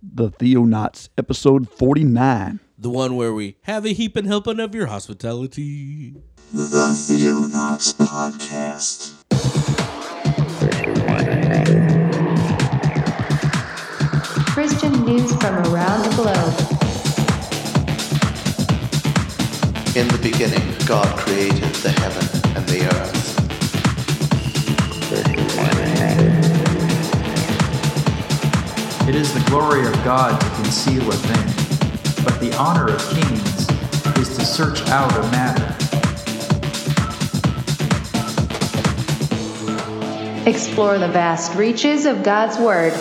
The Theonauts, episode 49. The one where we have a heap and helping of your hospitality. The Theonauts Podcast. Christian news from around the globe. In the beginning, God created the heaven and the earth. It is the glory of God to conceal a thing, but the honor of kings is to search out a matter. Explore the vast reaches of God's Word.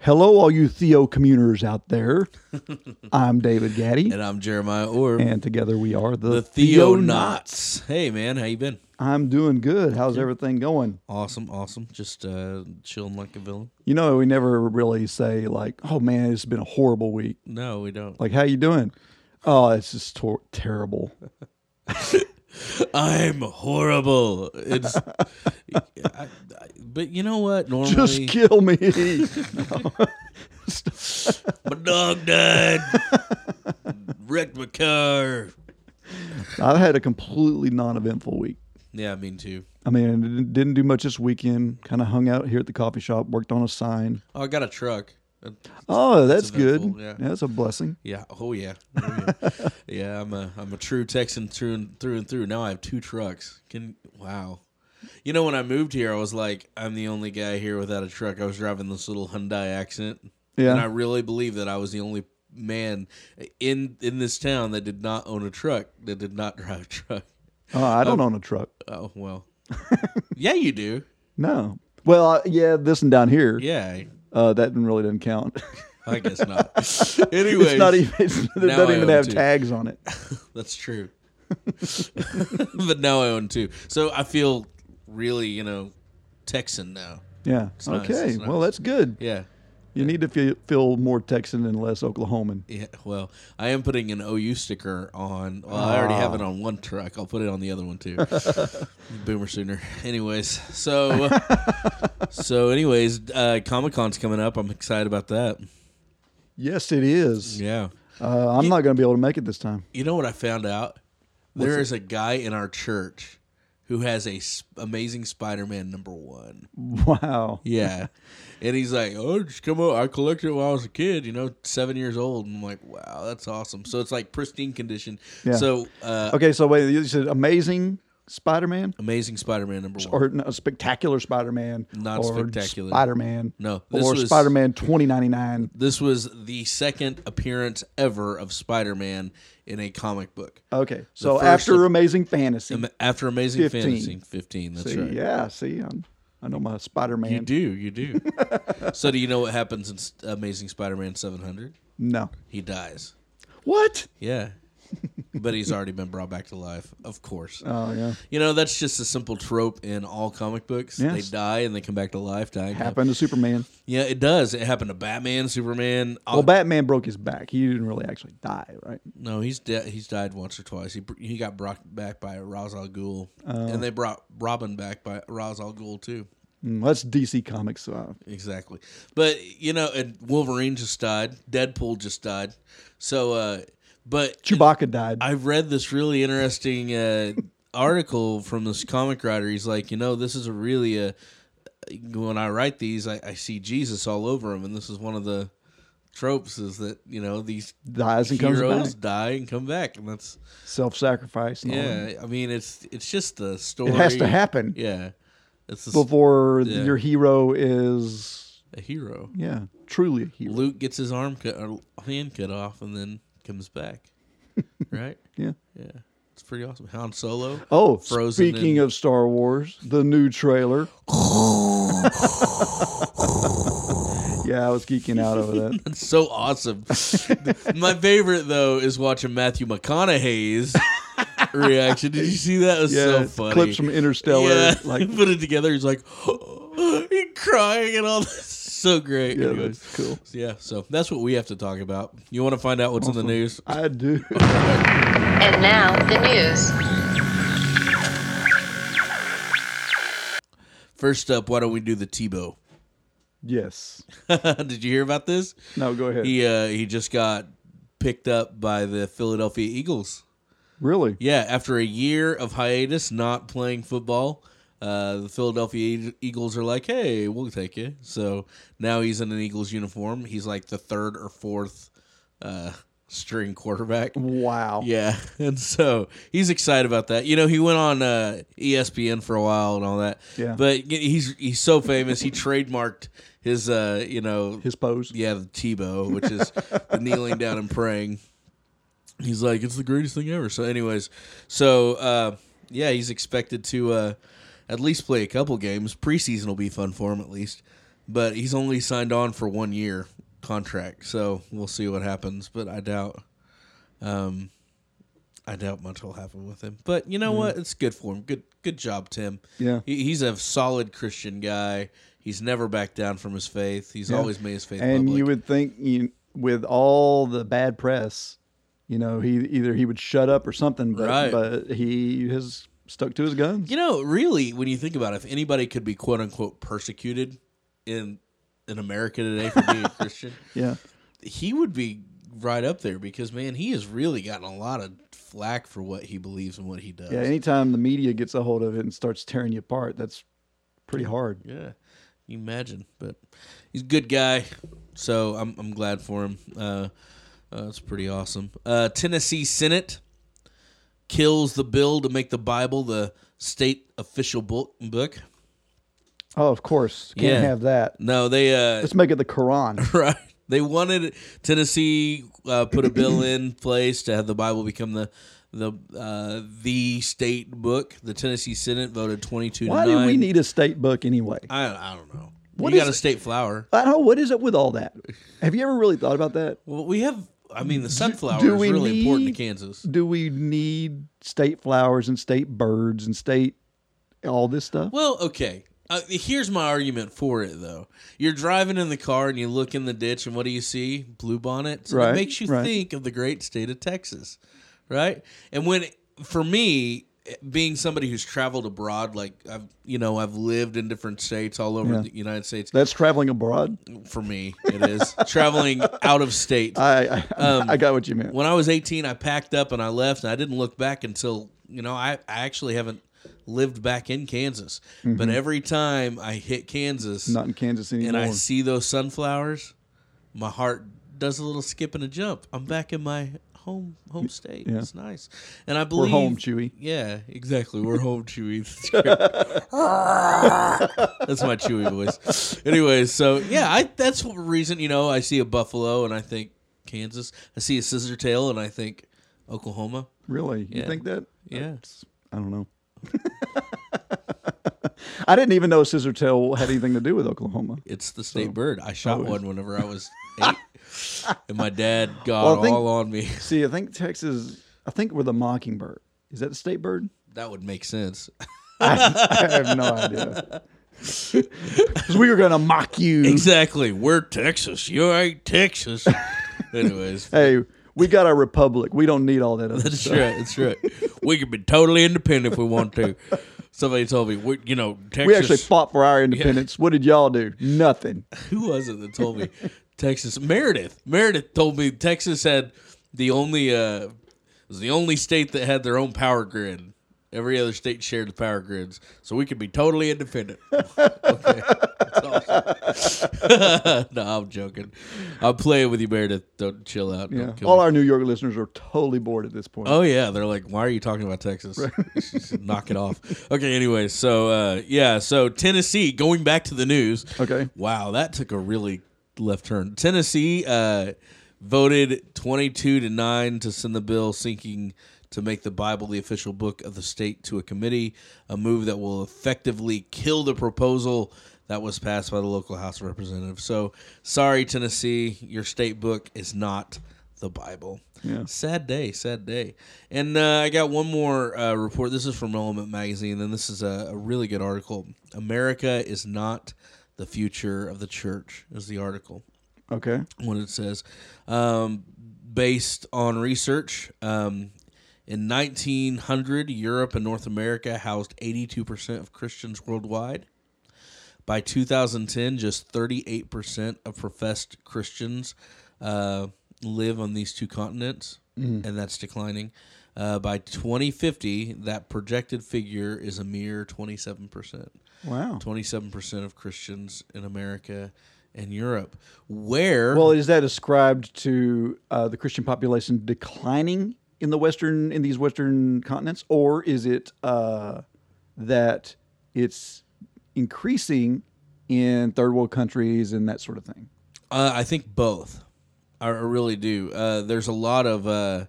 Hello, all you Theo communers out there. I'm David Gaddy, And I'm Jeremiah Orr. and together we are the, the Theonauts. Hey man, how you been? I'm doing good. How's everything going? Awesome, awesome. Just uh, chilling like a villain. You know, we never really say like, "Oh man, it's been a horrible week." No, we don't. Like, how you doing? Oh, it's just tor- terrible. I'm horrible. It's, I, I, but you know what? Normally, Just kill me. my dog died. Wrecked my car. I've had a completely non-eventful week. Yeah, me too. I mean, I didn't- do much this weekend. Kind of hung out here at the coffee shop, worked on a sign. Oh, I got a truck. Oh, that's good. eventful, yeah. That's a blessing. Yeah. Oh yeah. Oh, yeah. yeah. I'm a I'm a true Texan through and through and through. Now I have two trucks. Can wow. You know when I moved here, I was like, I'm the only guy here without a truck. I was driving this little Hyundai accent, Yeah. and I really believe that I was the only man in in this town that did not own a truck, that did not drive a truck. Oh, I don't own a truck. Oh well. yeah, you do. No. Well, uh, yeah, this one down here. Yeah. Uh, that really doesn't count. I guess not. Anyways, it's not even. It's, it now doesn't I even own have two. tags on it. That's true. but now I own two. So I feel really, you know, Texan now. Yeah. nice, okay. it's Well, nice. that's good. Yeah. You need to feel, feel more Texan and less Oklahoman. Yeah. Well, I am putting an OU sticker on. Well, I already have it on one truck. I'll put it on the other one too. Boomer sooner. Anyways, so so anyways, uh, Comic Con's coming up. I'm excited about that. Yes, it is. Yeah. Uh, I'm not going to be able to make it this time. You know what I found out? There is a guy in our church who has a s- amazing Spider-Man number one. Wow. Yeah. and he's like, oh, just come over. I collected it when I was a kid, you know, seven years old. And I'm like, wow, that's awesome. So it's like pristine condition. Yeah. So, uh, Okay, so wait, you said Amazing Spider-Man amazing Spider-Man number one. or no, Spectacular Spider-Man, Not or spectacular. Spider-Man, No, this or was- Spider-Man 2099. this was the second appearance ever of Spider-Man in a comic book. Okay, so first after of- Amazing Fantasy, Am- After Amazing 15. Fantasy 15, that's see, right. yeah, see, I'm, I know my Spider-Man. You do, you do. so do you know what happens in S- Amazing Spider-Man 700? No, He dies. what? Yeah. but he's already been brought back to life, of course. Oh yeah, You know, that's just a simple trope in all comic books. Yes. They die and they come back to life. Die. happened to Superman. Yeah, it does. It happened to Batman, Superman. Well, Batman broke his back. He didn't really actually die, right? no, he's de- he's died once or twice. He he got brought back by Ra's al Ghul, Oh. and they brought Robin back by Ra's al Ghul too. Mm, that's DC Comics. Uh, Exactly. But you know, and Wolverine just died. Deadpool just died. So, uh, but Chewbacca died. I've read this really interesting uh, article from this comic writer. He's like, you know, this is a really a. When I write these, I, I see Jesus all over them, and this is one of the tropes: is that you know these Dies and comes heroes back. die and come back, and that's Self-sacrifice. And yeah. I mean, it's it's just the story. it has to happen Yeah, it's the, before Yeah. your hero is a hero. yeah truly a hero. Luke gets his arm cut or hand cut off, and then comes back. right? Yeah. Yeah, it's pretty awesome. Han Solo. Oh, Frozen speaking in- of Star Wars, the new trailer. yeah, I was geeking out over that. It's so awesome. My favorite though is watching Matthew McConaughey's reaction. Did you see that? It was Yeah, so funny. clips from Interstellar. Yeah, Like, put it together. He's like, he crying and all this. So great. yeah, Anyways. that's cool. Yeah, so that's what we have to talk about. You want to find out what's in the news? I do. And now, the news. First up, why don't we do the Tebow? Yes. Did you hear about this? No, go ahead. He uh, he just got picked up by the Philadelphia Eagles. really? Yeah, after a year of hiatus, not playing football, uh, the Philadelphia Eagles are like, "Hey, we'll take you." So now he's in an Eagles uniform. He's like the third or fourth uh, string quarterback. Wow. Yeah, and so he's excited about that. You know, he went on uh, ESPN for a while and all that. Yeah. but he's he's so famous. He trademarked his, uh, you know, His pose. yeah, the Tebow, which is the kneeling down and praying. He's like, it's the greatest thing ever. So, anyways, so uh, yeah, he's expected to uh, at least play a couple games. Preseason will be fun for him at least, but he's only signed on for one year contract, so we'll see what happens. But I doubt, um, I doubt much will happen with him. But you know what? It's good for him. Good, good job, Tim. Yeah. he, he's a solid Christian guy. He's never backed down from his faith. He's Yeah. always made his faith and public. you would think you, with all the bad press, you know, he either he would shut up or something, but Right. but he has stuck to his guns. You know, really, when you think about it, if anybody could be quote unquote persecuted in in America today for being a Christian, Yeah. he would be right up there because man, he has really gotten a lot of flack for what he believes and what he does. Yeah. Anytime the media gets a hold of it and starts tearing you apart, that's pretty hard. Yeah, you imagine, but he's a good guy, so I'm I'm glad for him. Uh, uh, that's pretty awesome. Uh, Tennessee Senate kills the bill to make the Bible the state official book. Oh, of course. Can't Yeah. have that. No, they uh, Let's make it the Quran. right. They wanted Tennessee uh, put a bill in place to have the Bible become the the uh, the state book. The Tennessee Senate voted twenty two Why do we need a state book anyway? I I don't know. What you got a state flower. I don't know. What is it with all that? Have you ever really thought about that? Well, we have. I mean, the sunflower do is really important to need- Kansas. Do we need state flowers and state birds and state all this stuff? Well, okay. Uh, here's my argument for it, though. You're driving in the car and you look in the ditch, and what do you see? Blue bonnets. And Right, It makes you right. think of the great state of Texas, right? And when, for me, being somebody who's traveled abroad, like I've, you know, I've lived in different states all over Yeah. the United States. That's traveling abroad. For me, it is traveling out of state. I I, Um, I got what you meant. when I was 18, I packed up and I left, and I didn't look back until you know I, I actually haven't lived back in Kansas. But every time I hit Kansas Mm-hmm. Not in Kansas anymore. and I see those sunflowers, my heart does a little skip and a jump. I'm back in my home home state. Yeah. It's nice, and I believe we're home, Chewy. Yeah, exactly. We're home, Chewy. That's my Chewy voice. Anyways, so yeah, I that's the reason. You know, I see a buffalo and I think Kansas. I see a scissor tail and I think Oklahoma. really, you Yeah. think that? Yeah. I don't know. I didn't even know a scissor tail had anything to do with Oklahoma. It's the state bird. I shot Oh, one whenever I was eight, and my dad got Well, think- all on me. See, I think Texas. I think we're the mockingbird. Is that the state bird? That would make sense. I have no idea. Because we were going to mock you. Exactly. We're Texas. You ain't Texas. Anyways, Hey, we got our republic. We don't need all that other stuff. that's stuff. right. That's right. We could be totally independent if we want to. Somebody told me, we, you know, Texas. We actually fought for our independence. What did y'all do? Nothing. who was it that told me Texas? Meredith. Meredith told me Texas had the only uh was the only state that had their own power grid. Every other state shared the power grids, so we could be totally independent. okay, That's awesome. no, I'm joking. I'm playing with you, Meredith. Don't chill out. Yeah. All me. our New York listeners are totally bored at this point. Oh yeah, they're like, why are you talking about Texas? Knock it off. Okay, anyway, so uh, yeah, so Tennessee. Going back to the news. Okay. Wow, that took a really left turn. Tennessee uh, voted twenty-two to nine to send the bill seeking to make the Bible the official book of the state to a committee, a move that will effectively kill the proposal that was passed by the local House of Representatives. So, sorry, Tennessee, your state book is not the Bible. Yeah. Sad day, sad day. And uh, I got one more uh, report. This is from Relevant Magazine, and this is a, a really good article. America is not the future of the church, is the article Okay. what it says. Um, based on research, um, in 1900, Europe and North America housed 82% of Christians worldwide. By 2010, just 38% of professed Christians uh, live on these two continents, and that's declining. Uh, by 2050, that projected figure is a mere 27%. Wow. 27% of Christians in America and Europe. Where Well, is that ascribed to uh, the Christian population declining in the western in these western continents, or is it uh, that it's increasing in third world countries and that sort of thing? Uh, I think both. I really do. Uh, there's a lot of uh,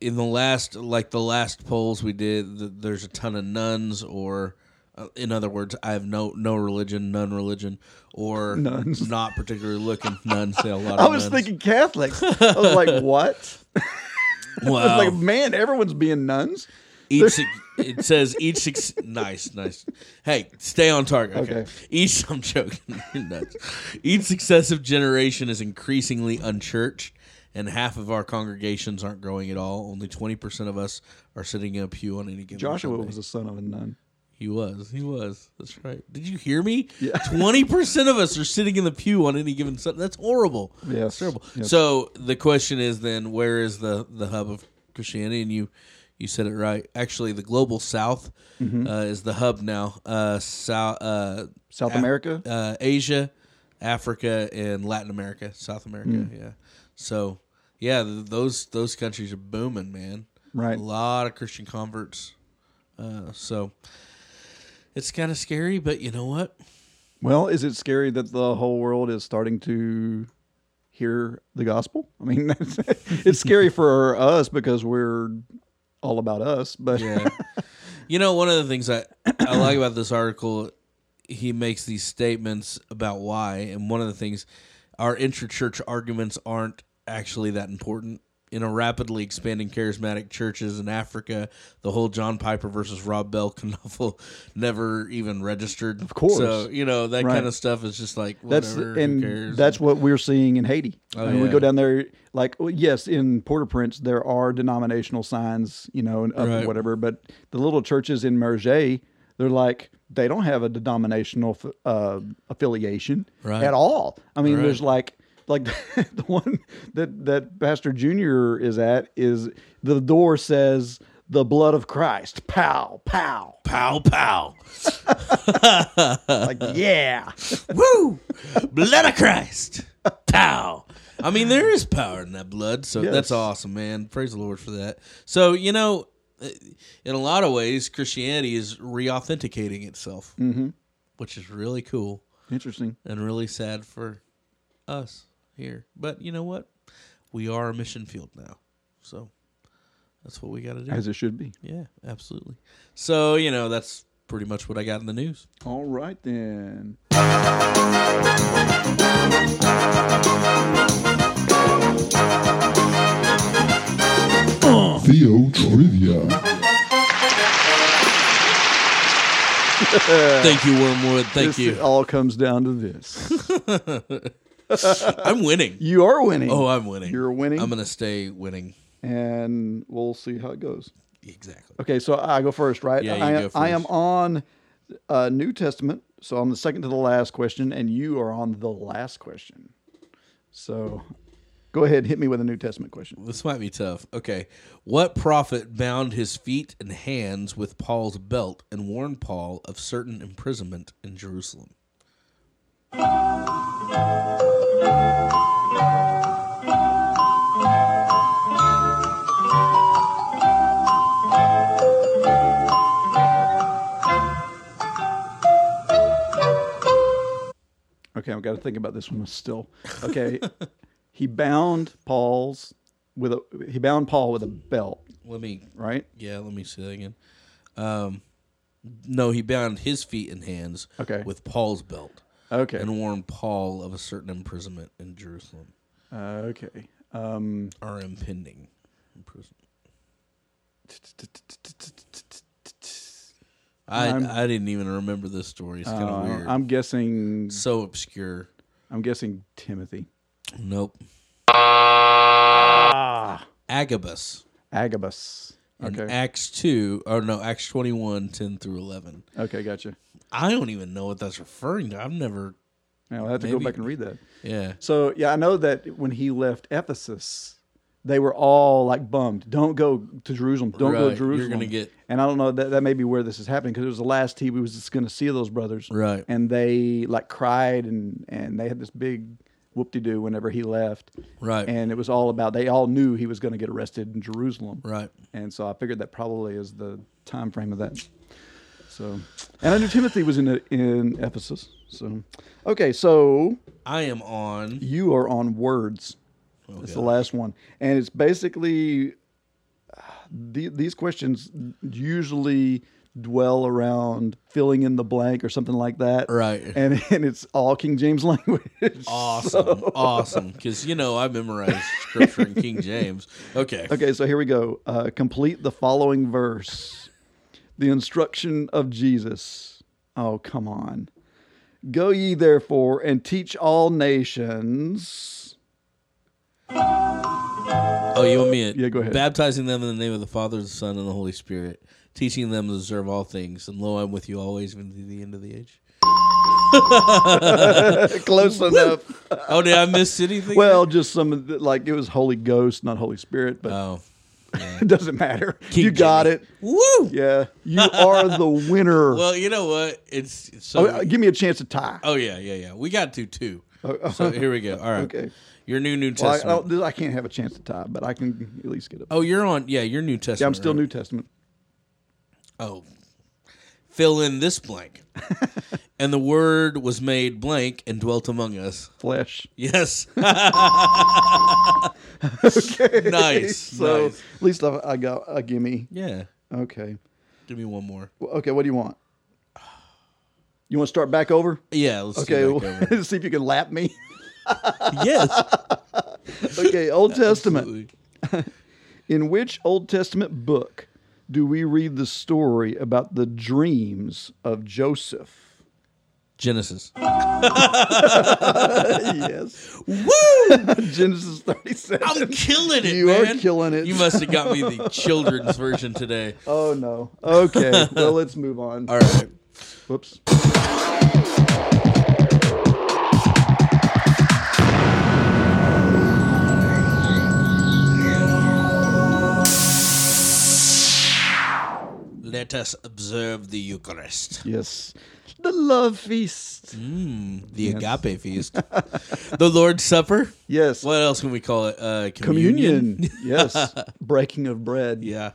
in the last, like the last polls we did. th there's a ton of nuns, or uh, in other words, I have no no religion, none religion, or Nuns. not particularly looking nuns. Say a lot. I Of was nuns. thinking Catholics. I was like, what? I was like, man, everyone's being nuns. each suc- it says each nice nice hey stay on target okay, Okay. each i'm joking nuts. each successive generation is increasingly unchurched and half of our congregations aren't growing at all only 20% of us are sitting in a pew on any given Joshua Sunday. was the son of a nun. He was he was that's right did you hear me Yeah. 20% of us are sitting in the pew on any given Sunday that's horrible Yes. that's terrible Yes. so the question is then where is the the hub of christianity and you you said it right actually the global south Mm-hmm. uh, is the hub now uh south uh South Af- America? uh asia africa and latin america south america Mm. yeah so yeah th- those those countries are booming man Right. a lot of christian converts uh so it's kind of scary but you know what Well, is it scary that the whole world is starting to hear the gospel? I mean, it's scary for us because we're all about us, but Yeah. you know, one of the things I, I like about this article, he makes these statements about why, and one of the things, our intra-church arguments aren't actually that important. In a rapidly expanding charismatic churches in Africa, the whole John Piper versus Rob Bell knuffle never even registered. Of course. so you know that Right. kind of stuff is just like that's whatever. who and cares? that's what we're seeing in Haiti. Oh, and we yeah. go down there, like well, yes, in Port-au-Prince there are denominational signs, you know, and up Right. and whatever. But the little churches in Merget, they're like they don't have a denominational uh, affiliation Right. at all. I mean, there's like like the one that that Pastor Junior is at is the door says the blood of Christ, pow pow, pow pow. like yeah. Woo! Blood of Christ. Pow. I mean, there is power in that blood, so Yes. that's awesome, man. Praise the Lord for that. So, you know, in a lot of ways, Christianity is re authenticating itself, mm-hmm. which is really cool Interesting. and really sad for us here. But you know what? We are a mission field now. So that's what we got to do. As it should be. yeah, absolutely. So, you know, that's pretty much what I got in the news. All right then. Uh. Theo Trivia. Thank you, Wormwood. Thank this you. It all comes down to this. I'm winning. You are winning. Oh, I'm winning. You're winning. I'm gonna stay winning. and we'll see how it goes. Exactly. Okay, so I go first, right? Yeah, you I, go I am on uh, New Testament, so I'm the second to the last question, and you are on the last question. So go ahead, hit me with a New Testament question. This might be tough. Okay. What prophet bound his feet and hands with Paul's belt and warned Paul of certain imprisonment in Jerusalem? Okay, I've got to think about this one still. Okay, he bound Paul's with a he bound Paul with a belt, Let me right? yeah, let me see that again. Um no, he bound his feet and hands Okay. with Paul's belt Okay, and warned Paul of a certain imprisonment in Jerusalem uh, okay. Um, or impending imprisonment. I I'm- I didn't even remember this story. It's kind of uh, weird. I'm guessing. so obscure. I'm guessing Timothy. Nope. Ah, Agabus. Agabus. In Okay. Acts 2, or no, Acts 21, 10 through 11. Okay, gotcha. I don't even know what that's referring to. I've never. You know, I have to go back and read that. Yeah. So yeah, I know that when he left Ephesus, they were all like bummed. Don't go to Jerusalem. Don't go to Right, you're Jerusalem. gonna get- And I don't know that that may be where this is happening because it was the last he was just going to see those brothers. Right. And they like cried and and they had this big whoop de doo whenever he left. Right. And it was all about they all knew he was going to get arrested in Jerusalem. Right. And so I figured that probably is the time frame of that. So, and I knew Timothy was in in Ephesus. So, okay, so I am on. you are on words. It's the last one, and it's basically uh, the, these questions usually dwell around filling in the blank or something like that. Right. And and it's all King James language. Awesome. Awesome. Because, you know, I memorized scripture in King James. Okay. Okay, so here we go. Uh, complete the following verse. The instruction of Jesus. Oh, come on. Go ye therefore and teach all nations. Oh, you want me? Yeah, go ahead. Baptizing them in the name of the Father, the Son, and the Holy Spirit, teaching them to observe all things. And lo, I'm with you always, even to the end of the age. Close enough. Oh, did I miss anything? Well, just some of the, like it was Holy Ghost, not Holy Spirit, but oh. it doesn't matter. King you got Jimmy. it. Woo! Yeah, you are the winner. Well, you know what? It's it's so. oh, give me a chance to tie. Oh yeah, yeah, yeah. We got to two. Oh, oh. So here we go. All right. Okay. Your new New Well, I, I, Testament. I can't have a chance to tie, but I can at least get it. oh, you're on. Yeah, your New Testament. yeah, I'm still right? New Testament. Oh. Fill in this blank. and the word was made blank and dwelt among us. Flesh. Yes. Okay. Nice, so nice. at least I, I got a gimme. yeah. Okay. Give me one more. Well, Okay. What do you want? You want to start back over? Yeah, let's Okay. do back over. see if you can lap me. yes. Okay. Old Testament. Absolutely. In which Old Testament book do we read the story about the dreams of Joseph? Genesis. yes. Woo! Genesis 37. I'm killing it, You are killing it. You must have got me the children's version today. Oh, no. Okay. well, let's move on. All right. Whoops. Let us observe the Eucharist. Yes. The love feast. Mm, the Yes. agape feast. the Lord's Supper. Yes. What else can we call it? Uh, communion. Communion. yes. Breaking of bread. Yeah.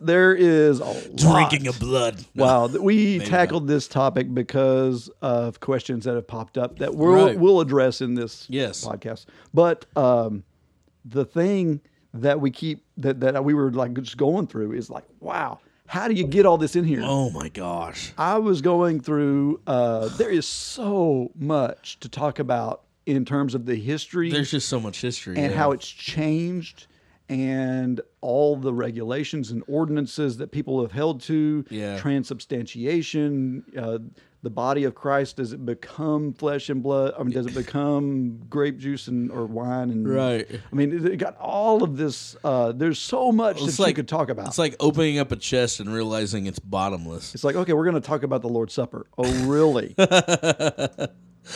There is a Drinking lot. of blood. Wow, we Maybe tackled this topic because of questions that have popped up that we'll Right. we'll address in this Yes. podcast. But um, the thing that we keep that that we were like just going through is like, wow, how do you get all this in here? Oh my gosh. I was going through. Uh, there is so much to talk about in terms of the history There's just so much history. and yeah. how it's changed and all the regulations and ordinances that people have held to Yeah. transubstantiation uh, the body of christ does it become flesh and blood? I mean does it become grape juice and or wine and Right. i mean it, got all of this uh, there's so much It's that you like- could talk about. It's like opening up a chest and realizing it's bottomless. it's like okay we're going to talk about the lord's supper. Oh really?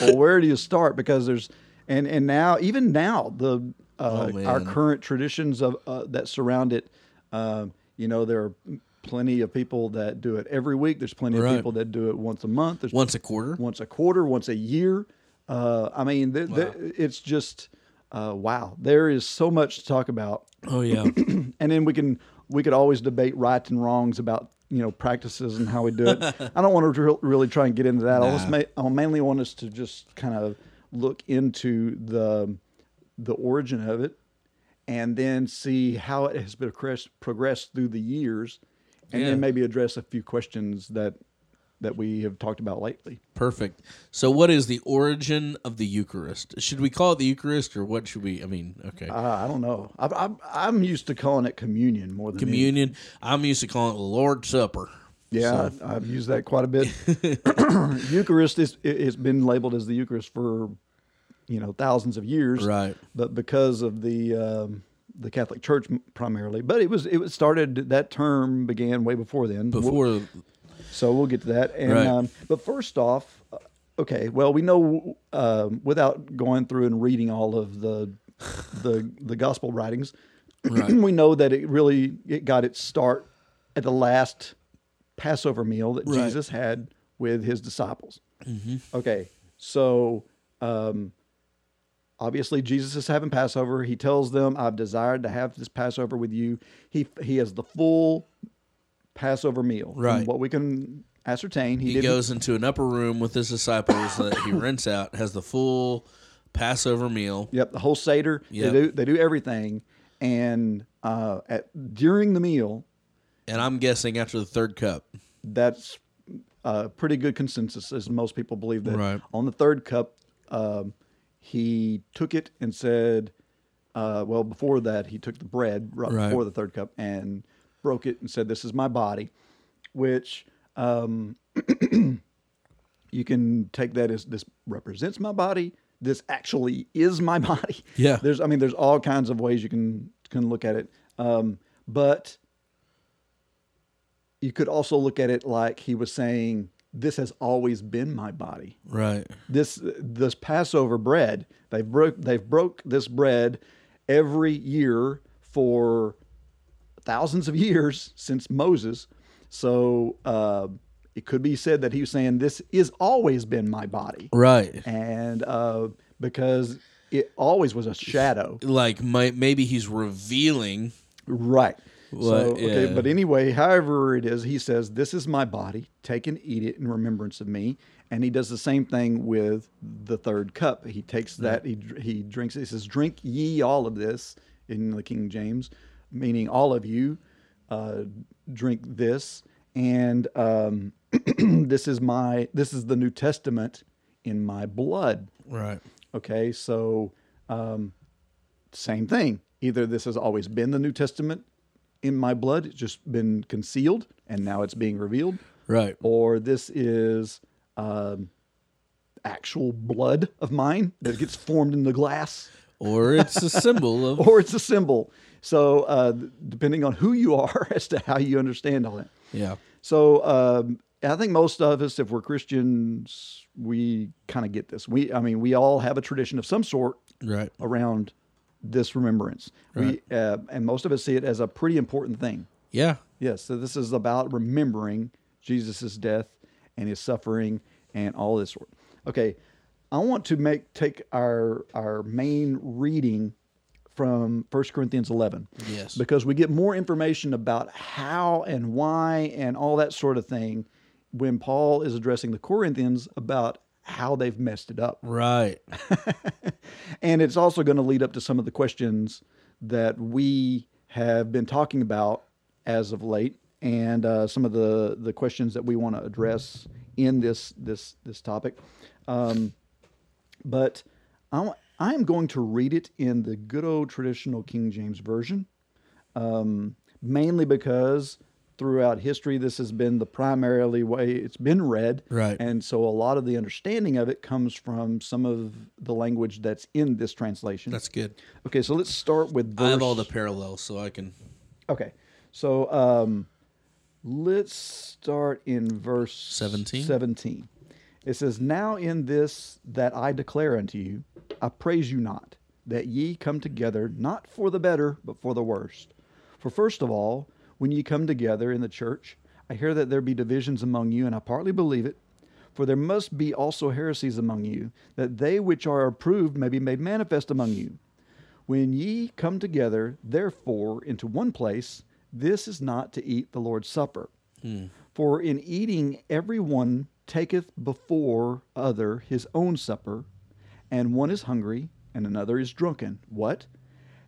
Well where do you start? Because there's and and now even now the uh, Oh, our current traditions of uh, that surround it um, you know there are plenty of people that do it every week there's plenty Right. of people that do it once a month there's Once a quarter. once a quarter once a year uh, i mean th- th- it's just uh, wow there is so much to talk about Oh yeah. and then we can we could always debate right and wrongs about you know practices and how we do it. I don't want to re- really try and get into that. I just Nah. ma- I mainly want us to just kind of look into the the origin of it, and then see how it has progressed progressed through the years, and Yeah. then maybe address a few questions that that we have talked about lately. Perfect. So, what is the origin of the Eucharist? Should we call it the Eucharist, or what should we? I mean, okay, Uh, I don't know. I, I'm used to calling it communion more than anything. communion. I'm used to calling it the Lord's Supper. Yeah, So- I've used that quite a bit. Eucharist is it- it's been labeled as the Eucharist for you know thousands of years, Right. But because of the um, the Catholic Church primarily, but it was it was started that term began way before then. Before, So we'll get to that. And Right. um, but first off, uh, okay. Well, we know um, without going through and reading all of the the the gospel writings, Right. we know that it really it got its start at the last Passover meal that Right. Jesus had with his disciples. Okay, so um, obviously Jesus is having Passover. He tells them, "I've desired to have this Passover with you." He he has the full Passover meal. Right. what we can ascertain, he, He goes into an upper room with his disciples that he rents out, has the full Passover meal. Yep, the whole seder. Yep. They do they do everything, and uh, at during the meal, And I'm guessing after the third cup. that's a pretty good consensus, as most people believe that. Right. On the third cup, um, he took it and said, uh, well, before that, he took the bread right, Right. before the third cup and broke it and said, "This is my body," which um, you can take that as this represents my body. This actually is my body. Yeah. There's, I mean, there's all kinds of ways you can can look at it. Um, but you could also look at it like he was saying, "This has always been my body." Right. This this Passover bread, they've broke they've broke this bread every year for thousands of years since Moses. So uh, it could be said that he was saying, "This is always been my body," Right. and uh, because it always was a shadow. Like my, maybe he's revealing. Right. So, okay, yeah. but anyway, however it is, he says, This is my body. Take and eat it in remembrance of me. And he does the same thing with the third cup. He takes that, he, he drinks it. He says, Drink ye all of this in the King James, meaning all of you uh, drink this. And um, this is my, this is the New Testament in my blood. Right. Okay, so um, same thing. Either this has always been the New Testament in my blood, it's just been concealed and now it's being revealed, Right. or this is um, actual blood of mine that gets formed in the glass, Or it's a symbol of. or it's a symbol. So, uh, depending on who you are as to how you understand all that. Yeah. So um, I think most of us, if we're Christians, we kind of get this. We, I mean, we all have a tradition of some sort Right. around this remembrance. Right. We uh, and most of us see it as a pretty important thing. Yeah. Yes, so this is about remembering Jesus' death and his suffering and all this sort. Okay, I want to make take our our main reading from 1 Corinthians 11. Yes. Because we get more information about how and why and all that sort of thing when Paul is addressing the Corinthians about how they've messed it up. Right. And it's also going to lead up to some of the questions that we have been talking about as of late, and uh, some of the, the questions that we want to address in this this this topic. Um, but I, I am going to read it in the good old traditional King James version, um, mainly because throughout history this has been the primarily way it's been read, Right. And so a lot of the understanding of it comes from some of the language that's in this translation. That's good. okay. So let's start with. Verse, I have all the parallels, so I can. Okay, so um, let's start in verse 17? 17. It says, Now in this that I declare unto you, I praise you not, that ye come together not for the better, but for the worst. For first of all, when ye come together in the church, I hear that there be divisions among you, and I partly believe it. For there must be also heresies among you, that they which are approved may be made manifest among you. When ye come together, therefore, into one place, this is not to eat the Lord's Supper. Hmm. For in eating, every one taketh before other his own supper, and one is hungry, and another is drunken. What?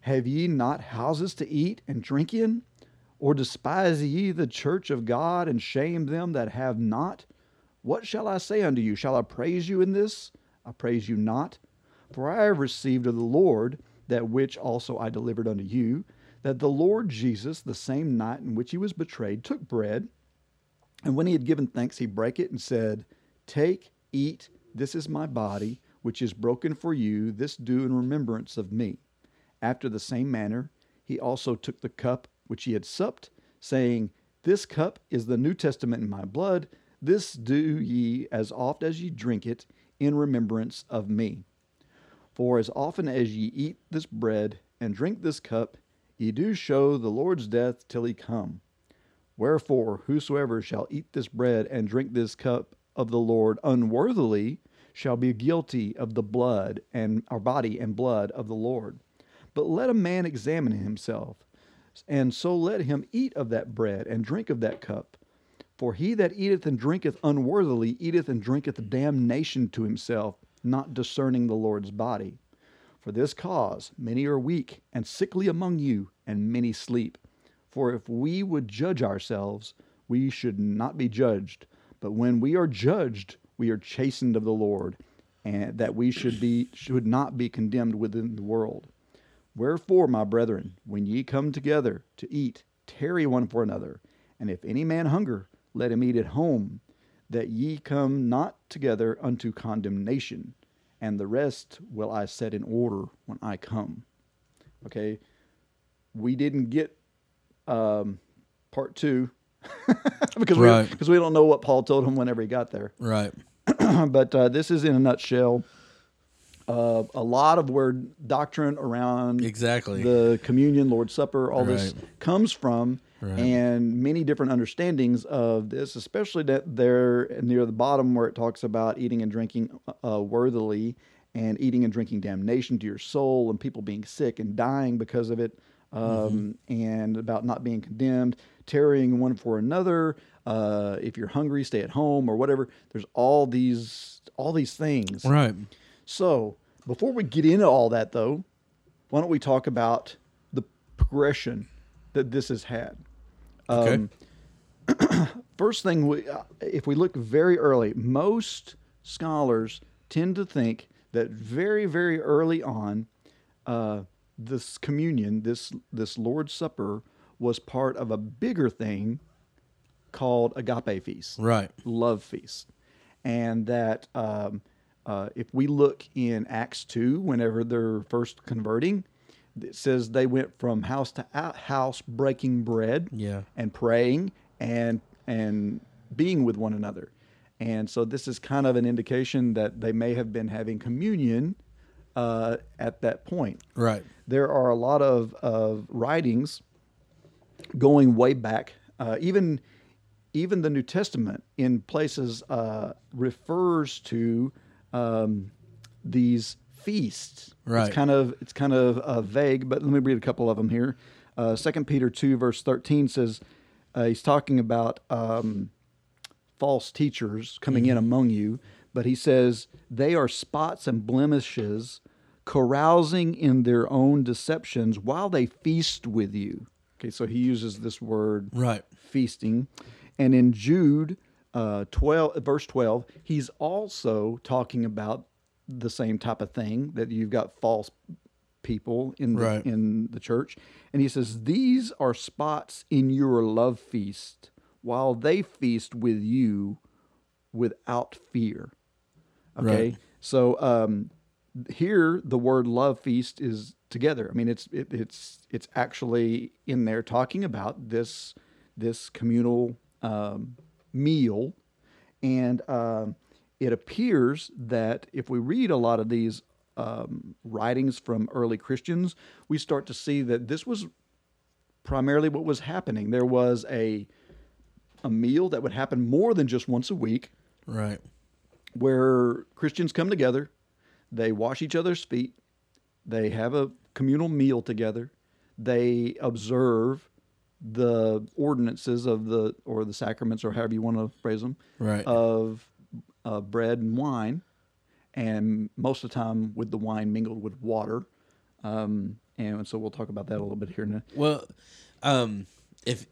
Have ye not houses to eat and drink in? Or despise ye the church of God, and shame them that have not? What shall I say unto you? Shall I praise you in this? I praise you not. For I have received of the Lord that which also I delivered unto you, that the Lord Jesus, the same night in which he was betrayed, took bread, and when he had given thanks, he brake it and said, Take, eat, this is my body, which is broken for you. This do in remembrance of me. After the same manner, he also took the cup which he had supped, saying, This cup is the New Testament in my blood. This do ye as oft as ye drink it in remembrance of me. For as often as ye eat this bread and drink this cup, ye do show the Lord's death till he come. Wherefore, whosoever shall eat this bread and drink this cup of the Lord unworthily shall be guilty of the blood and our body and blood of the Lord. But let a man examine himself, and so let him eat of that bread and drink of that cup. For he that eateth and drinketh unworthily eateth and drinketh damnation to himself, not discerning the Lord's body. For this cause many are weak and sickly among you, and many sleep. For if we would judge ourselves, we should not be judged. But when we are judged, we are chastened of the Lord, and that we should be should not be condemned within the world. Wherefore, my brethren, when ye come together to eat, tarry one for another. And if any man hunger, let him eat at home, that ye come not together unto condemnation. And the rest will I set in order when I come. Okay, we didn't get um, part two because Right. we because we don't know what Paul told him whenever he got there. Right. but uh, this is in a nutshell. Uh, a lot of where doctrine around Exactly. the communion, Lord's Supper, all this comes from, Right. and many different understandings of this, especially that there near the bottom where it talks about eating and drinking uh, worthily and eating and drinking damnation to your soul and people being sick and dying because of it, um, and about not being condemned, tarrying one for another. Uh, if you're hungry, stay at home or whatever. There's all these all these things. right. So, before we get into all that, though, why don't we talk about the progression that this has had? Okay. Um, First thing, we, uh, if we look very early, most scholars tend to think that very, very early on, uh, this communion, this this Lord's Supper, was part of a bigger thing called agape feast right. love feast. And that um, uh, if we look in Acts 2, whenever they're first converting, it says they went from house to out- house breaking bread Yeah. and praying and and being with one another. And so this is kind of an indication that they may have been having communion uh, at that point Right. there are a lot of, of writings going way back. Uh, even even the New Testament in places uh, refers to um, these feasts. Right. It's kind of it's kind of uh, vague, but let me read a couple of them here. Uh, Second Peter two verse thirteen says uh, he's talking about um, false teachers coming in among you, but he says they are spots and blemishes, carousing in their own deceptions while they feast with you. Okay, so he uses this word Right. feasting. And in Jude uh, 12, verse 12, he's also talking about the same type of thing that you've got false people in the, Right. in the church. And he says, These are spots in your love feast while they feast with you without fear. Okay. Right. So um, here the word love feast is together. I mean, it's it, it's it's actually in there talking about this this communal um, meal, and um, it appears that if we read a lot of these um, writings from early Christians, we start to see that this was primarily what was happening. There was a a meal that would happen more than just once a week Right. where Christians come together, they wash each other's feet, they have a communal meal together, they observe the ordinances of the or the sacraments or however you want to phrase them Right. of uh, bread and wine, and most of the time with the wine mingled with water. Um, and so we'll talk about that a little bit here a Well, um, if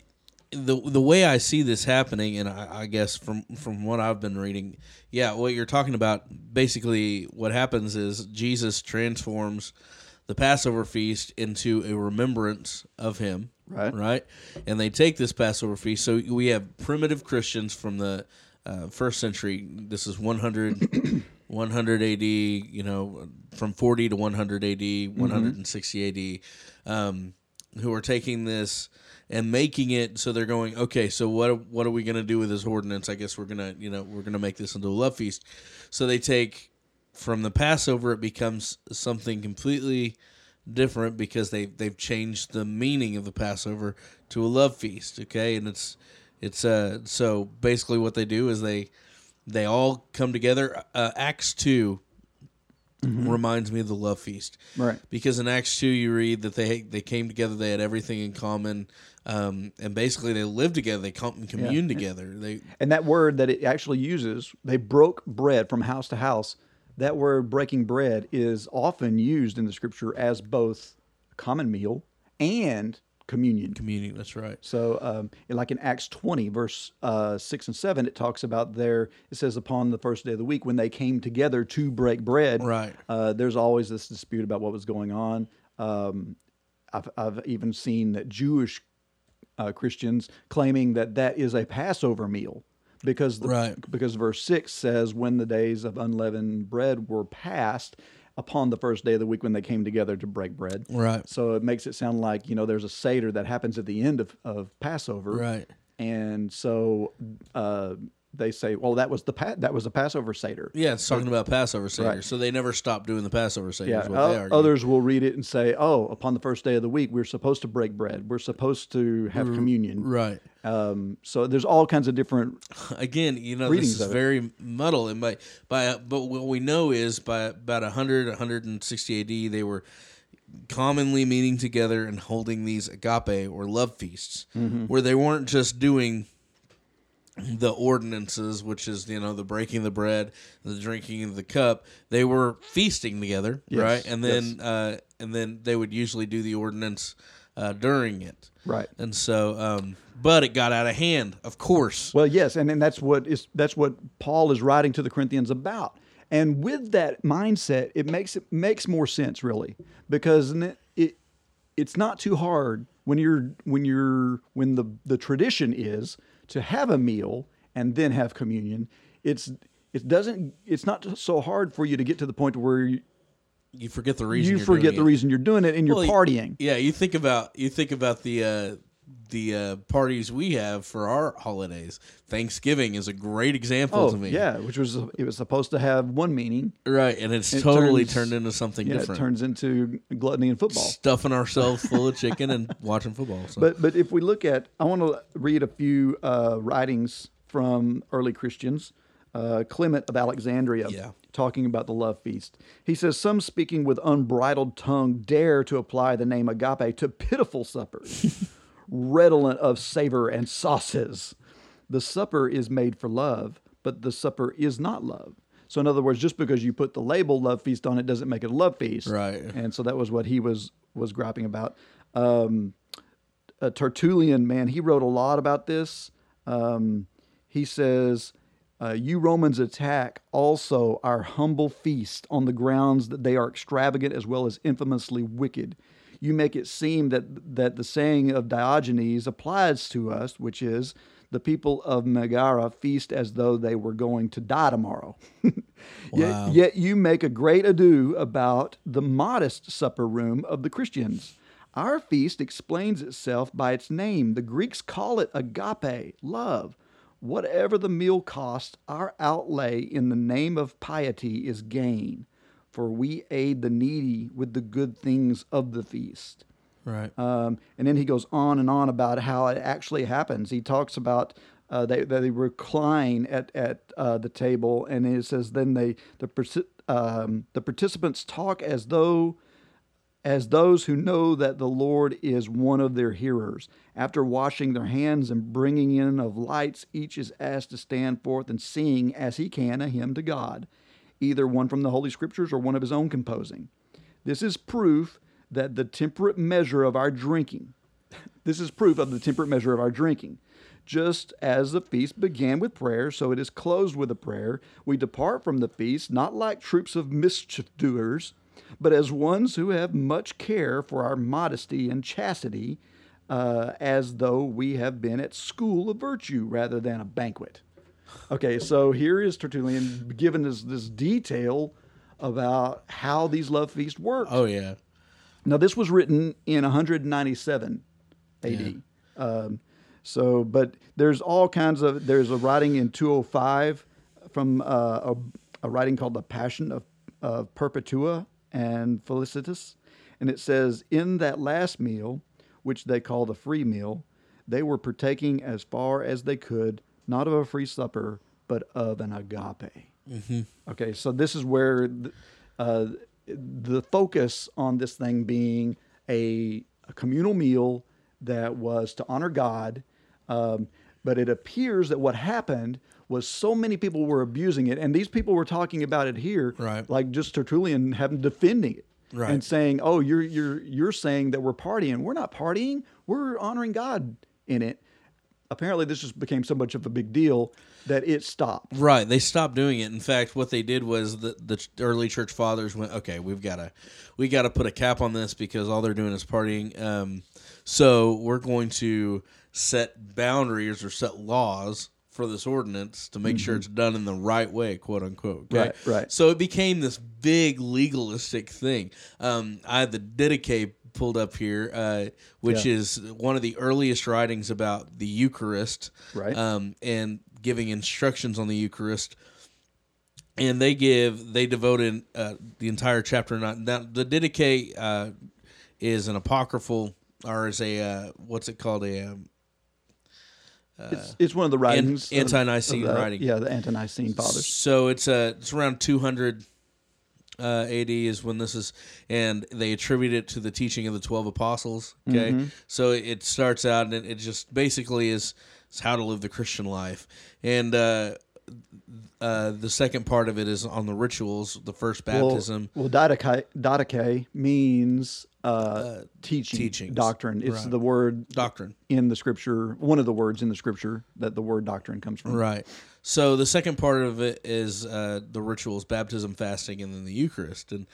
the the way I see this happening, and I, I guess from from what I've been reading, yeah, what you're talking about, basically, what happens is Jesus transforms the Passover feast into a remembrance of Him, Right. Right, and they take this Passover feast. So we have primitive Christians from the uh, first century. This is 100. 100 AD, you know, from 40 to 100 AD, 160 AD. Um, who are taking this and making it so they're going okay so what what are we going to do with this ordinance i guess we're going to you know we're going to make this into a love feast so they take from the passover it becomes something completely different because they they've changed the meaning of the passover to a love feast okay and it's it's uh so basically what they do is they they all come together uh, acts 2 reminds me of the love feast Right. because in Acts two you read that they they came together, they had everything in common, um, and basically they lived together, they com- communed together. They And that word that it actually uses, they broke bread from house to house. That word breaking bread is often used in the scripture as both a common meal and communion. communing. That's right. So, um, like in Acts 20, verse uh, 6 and 7, it talks about there, it says, upon the first day of the week when they came together to break bread. Right. Uh, there's always this dispute about what was going on. Um, I've, I've even seen that Jewish uh, Christians claiming that that is a Passover meal because the, Right. because verse 6 says when the days of unleavened bread were passed upon the first day of the week when they came together to break bread. Right. So it makes it sound like, you know, there's a Seder that happens at the end of, of Passover. Right. And so uh, they say, well, that was the pa- that was a Passover Seder. Yeah, it's talking about Passover Seder. Right. So they never stopped doing the Passover Seder. Yeah. is what they o- others will read it and say, oh, upon the first day of the week, we're supposed to break bread. We're supposed to have communion. Right. Um, so there's all kinds of different. Again, you know, this is very muddled, and by by but what we know is by about 100, 160 AD, they were commonly meeting together and holding these agape or love feasts, Mm-hmm. where they weren't just doing the ordinances, which is you know the breaking the bread, the drinking of the cup. They were feasting together, Yes, right? And then uh, and then they would usually do the ordinance uh, during it, Right. And so, um, but it got out of hand, of course. Well, yes, and, and that's what is that's what Paul is writing to the Corinthians about. And with that mindset, it makes it makes more sense really because it, it it's not too hard when you're when you're when the the tradition is to have a meal and then have communion. It's it doesn't it's not so hard for you to get to the point where you, you forget the reason you you're forget doing the it. reason you're doing it and you're partying. Yeah, you think about you think about the uh, the uh, parties we have for our holidays. Thanksgiving is a great example Oh to me. yeah, which was it was supposed to have one meaning. right, and it's It totally turns- turned into something Yeah, it different. turns into gluttony and football. Stuffing ourselves full of chicken and watching football. So. But but if we look at, I want to read a few uh, writings from early Christians. Uh, Clement of Alexandria, Yeah. talking about the love feast. He says, Some speaking with unbridled tongue dare to apply the name agape to pitiful suppers, redolent of savor and sauces. The supper is made for love, but the supper is not love. So, in other words, just because you put the label love feast on it doesn't make it a love feast. Right. And so that was what he was was griping about. Um, uh, Tertullian, man, he wrote a lot about this. Um, he says, uh, You Romans attack also our humble feast on the grounds that they are extravagant as well as infamously wicked. You make it seem that, that the saying of Diogenes applies to us, which is, the people of Megara feast as though they were going to die tomorrow. Wow. yet, yet you make a great ado about the modest supper room of the Christians. Our feast explains itself by its name. The Greeks call it agape, love. Whatever the meal costs, our outlay in the name of piety is gain, for we aid the needy with the good things of the feast. right. Um, and then he goes on and on about how it actually happens. He talks about uh, they, they recline at, at uh, the table, and it says then they the um, the participants talk as though as those who know that the Lord is one of their hearers. After washing their hands and bringing in of lights, each is asked to stand forth and sing as he can a hymn to God, either one from the Holy Scriptures or one of his own composing. This is proof that the temperate measure of our drinking, this is proof of the temperate measure of our drinking. Just as the feast began with prayer, so it is closed with a prayer. We depart from the feast not like troops of mischief doers, but as ones who have much care for our modesty and chastity, uh, as though we have been at school of virtue rather than a banquet. Okay, so here is Tertullian giving us this detail about how these love feasts work. Oh yeah. Now, this was written in 197 AD. Um, so, but there's all kinds of, there's a writing in 205 from uh, a, a writing called the Passion of, of Perpetua and Felicitas. And it says, In that last meal, which they call the free meal, they were partaking as far as they could, not of a free supper, but of an agape. Okay, so this is where th- uh, the focus on this thing being a, a communal meal that was to honor God. Um, but it appears that what happened was so many people were abusing it, and these people were talking about it here, Right. like just Tertullian having defending it. Right. And saying, "Oh, you're you're you're saying that we're partying. We're not partying. We're honoring God in it." Apparently, this just became so much of a big deal that it stopped. Right. They stopped doing it. In fact, what they did was the, the early church fathers went, okay, we've got to we got to put a cap on this because all they're doing is partying. Um, so we're going to set boundaries or set laws for this ordinance to make sure it's done in the right way, quote unquote. Okay? Mm-hmm. Right, right. So it became this big legalistic thing. Um, I had the Didache pulled up here, uh, which Yeah. is one of the earliest writings about the Eucharist, Right. Um, and giving instructions on the Eucharist. And they give they devoted uh, the entire chapter. Not now the Didache uh, is an apocryphal or is a uh, what's it called a um, It's, it's one of the writings, of- Ante-Nicene of the- writing. Yeah, the Ante-Nicene fathers. So it's uh, it's around 200 uh, AD is when this is, and they attribute it to the teaching of the 12 apostles. Okay, Mm-hmm. so it starts out and it, it just basically is, is how to live the Christian life, and uh, uh, the second part of it is on the rituals. The first baptism. Well, well didache, didache means uh, teaching, teachings. doctrine. It's Right. the word Doctrine. in the scripture, one of the words in the scripture that the word doctrine comes from. Right. So the second part of it is uh, the rituals, baptism, fasting, and then the Eucharist. And,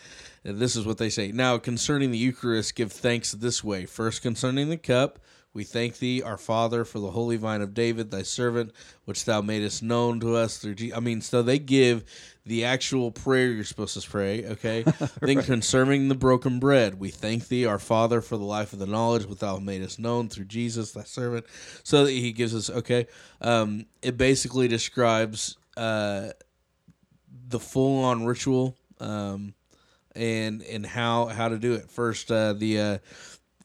and this is what they say. Now, concerning the Eucharist, give thanks this way. First, concerning the cup, we thank thee, our Father, for the holy vine of David, thy servant, which thou madest known to us through. Je- I mean, so they give the actual prayer you're supposed to pray. Okay. Then concerning the broken bread, we thank thee, our Father, for the life of the knowledge which thou madest known through Jesus, thy servant. So that he gives us. Okay. Um, it basically describes uh, the full on ritual. Um, and and how how to do it. First, uh, the uh,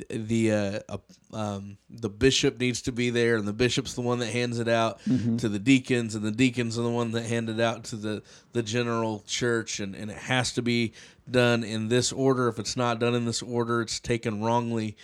the uh, uh, um, the bishop needs to be there, and the bishop's the one that hands it out to the deacons, and the deacons are the one that hand it out to the the general church, and, and it has to be done in this order. If it's not done in this order, it's taken wrongly,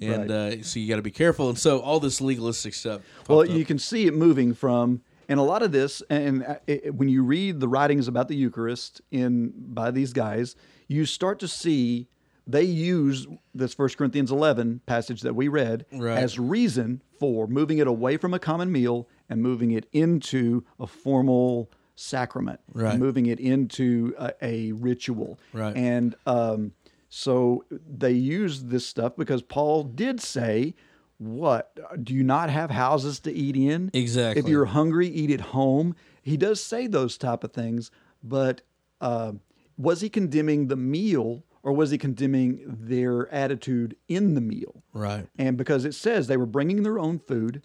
and uh, so you got to be careful. And so all this legalistic stuff. Well, popped up. you can see it moving from, and a lot of this, and uh, it, when you read the writings about the Eucharist in by these guys, you start to see they use this First Corinthians 11 passage that we read Right. as reason for moving it away from a common meal and moving it into a formal sacrament, Right. moving it into a, a ritual, Right. and um, so they use this stuff because Paul did say, "What do you not have houses to eat in? Exactly if you're hungry, eat at home." He does say those type of things, but uh, was he condemning the meal or was he condemning their attitude in the meal? right. And because it says they were bringing their own food,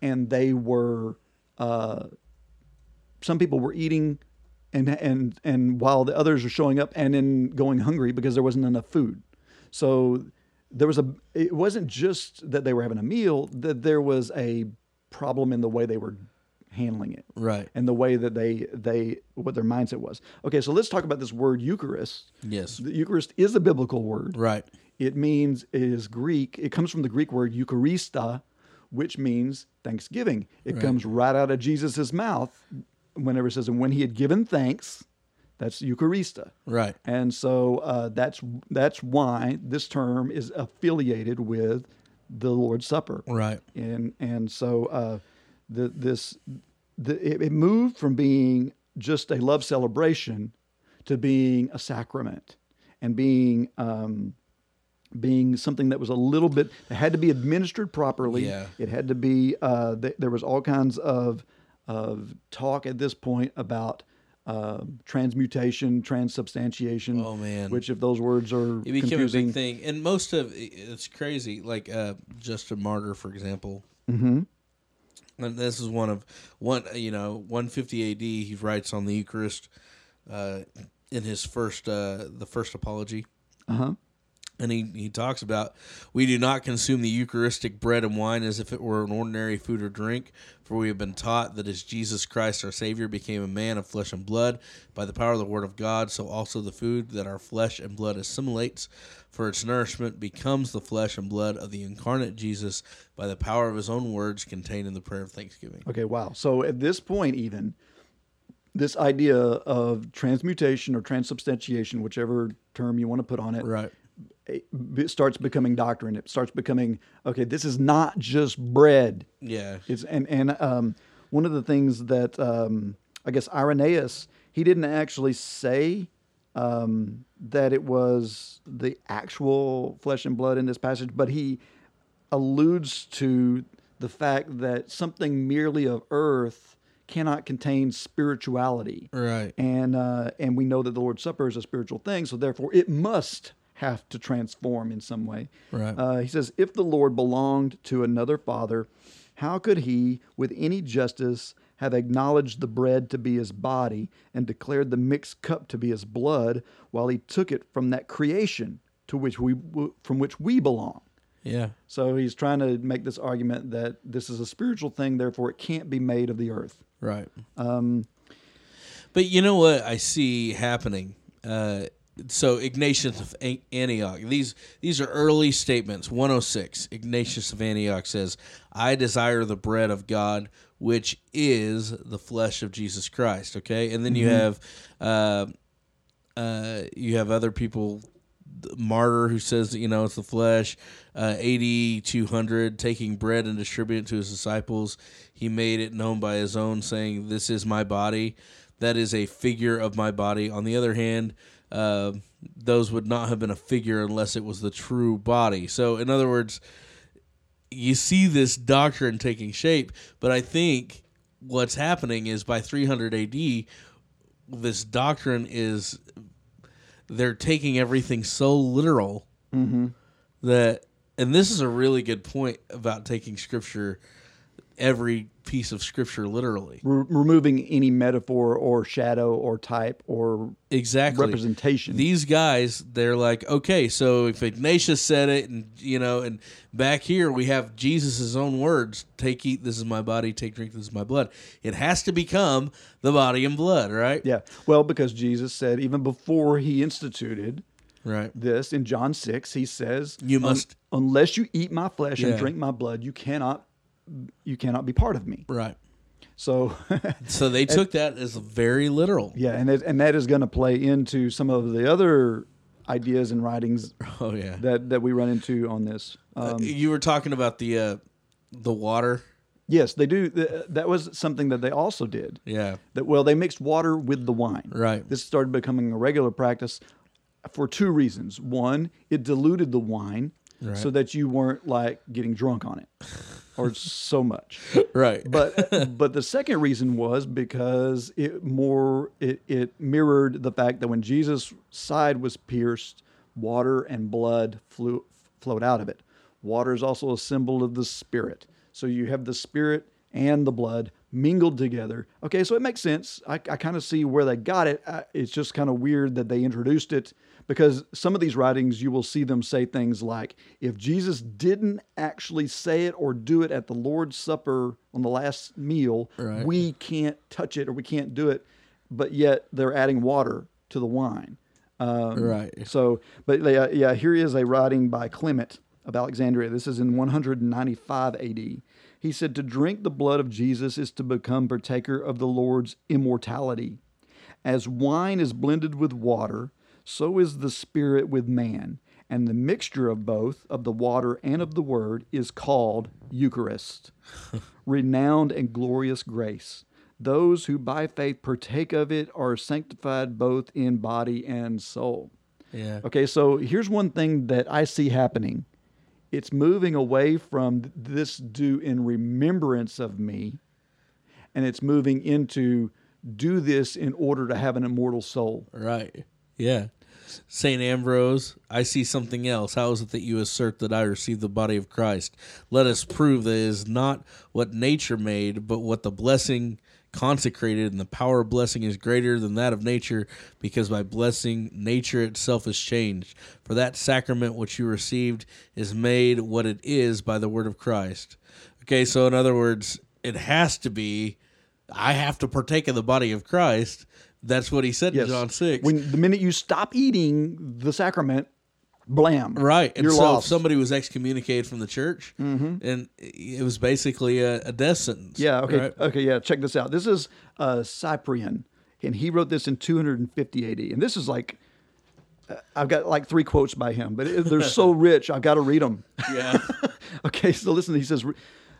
and they were, uh, some people were eating, and and and while the others are showing up and then going hungry because there wasn't enough food. So there was a. It wasn't just that they were having a meal; that there was a problem in the way they were handling it, Right. and the way that they they what their mindset was. Okay, so let's talk about this word Eucharist. Yes. The Eucharist is a biblical word. Right. It means it is Greek. It comes from the Greek word Eucharista, which means thanksgiving. It comes right out of Jesus' mouth whenever it says, and when he had given thanks, that's Eucharista. Right. And so uh, that's that's why this term is affiliated with the Lord's Supper. Right. And and so uh, the this the, it, it moved from being just a love celebration to being a sacrament and being um, being something that was a little bit it had to be administered properly. Yeah. It had to be uh, th- there was all kinds of of talk at this point about uh, transmutation, transubstantiation. Oh, man. Which, if those words are It became confusing, a big thing, and most of it's crazy. Like uh, Justin Martyr, for example. Mhm. And this is one of one. You know, one fifty A.D. He writes on the Eucharist uh, in his first uh, the first apology. Uh huh. And he, he talks about we do not consume the Eucharistic bread and wine as if it were an ordinary food or drink, for we have been taught that as Jesus Christ our Savior became a man of flesh and blood by the power of the Word of God, so also the food that our flesh and blood assimilates for its nourishment becomes the flesh and blood of the incarnate Jesus by the power of his own words contained in the prayer of thanksgiving. Okay, wow. So at this point, even this idea of transmutation or transubstantiation, whichever term you want to put on it, Right. it starts becoming doctrine. It starts becoming okay. This is not just bread. Yeah. It's and and um, one of the things that um, I guess Irenaeus he didn't actually say um, that it was the actual flesh and blood in this passage, but he alludes to the fact that something merely of earth cannot contain spirituality Right. and uh, and we know that the Lord's Supper is a spiritual thing, so therefore it must have to transform in some way. Right. Uh, he says, if the Lord belonged to another father, how could he, with any justice, have acknowledged the bread to be his body and declared the mixed cup to be his blood, while he took it from that creation to which we from which we belong? Yeah. So he's trying to make this argument that this is a spiritual thing, therefore it can't be made of the earth. Right. Um, But you know what I see happening? Uh, so Ignatius of Antioch. These these are early statements. 106. Ignatius of Antioch says, "I desire the bread of God, which is the flesh of Jesus Christ." Okay, and then you have uh, uh, you have other people. Martyr who says you know it's the flesh, uh, eighty two hundred taking bread and distributing to his disciples. He made it known by his own, saying, "This is my body." That is a figure of my body. On the other hand, uh, those would not have been a figure unless it was the true body. So, in other words, you see this doctrine taking shape, but I think what's happening is by 300 AD, this doctrine is they're taking everything so literal mm-hmm. that, and this is a really good point about taking scripture, every piece of scripture literally. re- removing any metaphor or shadow or type or Exactly. representation. These guys, they're like, okay, so if Ignatius said it, and you know, and back here we have Jesus' own words: "Take, eat. This is my body. Take, drink. This is my blood." It has to become the body and blood, right? yeah, well, because Jesus said even before he instituted Right. this in John six, he says, You "Un- must- unless you eat my flesh Yeah. and drink my blood, you cannot, you cannot be part of me." Right. So, So they took that as very literal. yeah, and it, and that is going to play into some of the other ideas and writings Oh yeah. that that we run into on this. Uh, Um, you were talking about the uh, the water. yes, they do. That was something that they also did. Yeah. that well they mixed water with the wine Right. this started becoming a regular practice for two reasons one it diluted the wine Right. so that you weren't like getting drunk on it or so much. Right. but but the second reason was because it more it, it mirrored the fact that when jesus side was pierced water and blood flew flowed out of it. Water is also a symbol of the spirit. So you have the spirit and the blood mingled together. Okay so it makes sense. I, I kind of see where they got it. I, it's just kind of weird that they introduced it because some of these writings you will see them say things like if jesus didn't actually say it or do it at the lord's supper on the last meal Right. we can't touch it or we can't do it but yet they're adding water to the wine. Um, Right. so but yeah, yeah here is a writing by clement of alexandria. This is in 195 ad he said to drink the blood of jesus is to become partaker of the lord's immortality as wine is blended with water, so is the Spirit with man, and the mixture of both, of the water and of the Word, is called Eucharist, renowned and glorious grace. Those who by faith partake of it are sanctified both in body and soul. yeah. Okay, so here's one thing that I see happening it's moving away from this do in remembrance of me, and it's moving into do this in order to have an immortal soul. Right. Yeah. St. Ambrose, I see something else. How is it that you assert that I received the body of Christ? Let us prove that it is not what nature made, but what the blessing consecrated, and the power of blessing is greater than that of nature, because by blessing, nature itself is changed. For that sacrament which you received is made what it is by the word of Christ. Okay, so in other words, it has to be, I have to partake of the body of Christ. That's what he said in John 6. When the minute you stop eating the sacrament, blam. Right. And You're so lost. if somebody was excommunicated from the church, and it was basically a, a death sentence. Yeah. Okay. right? Okay. Yeah. Check this out. This is uh, Cyprian, and he wrote this in 250 AD. And this is like, uh, I've got like three quotes by him, but it, they're so rich. I've got to read them. Yeah. okay. So listen. He says,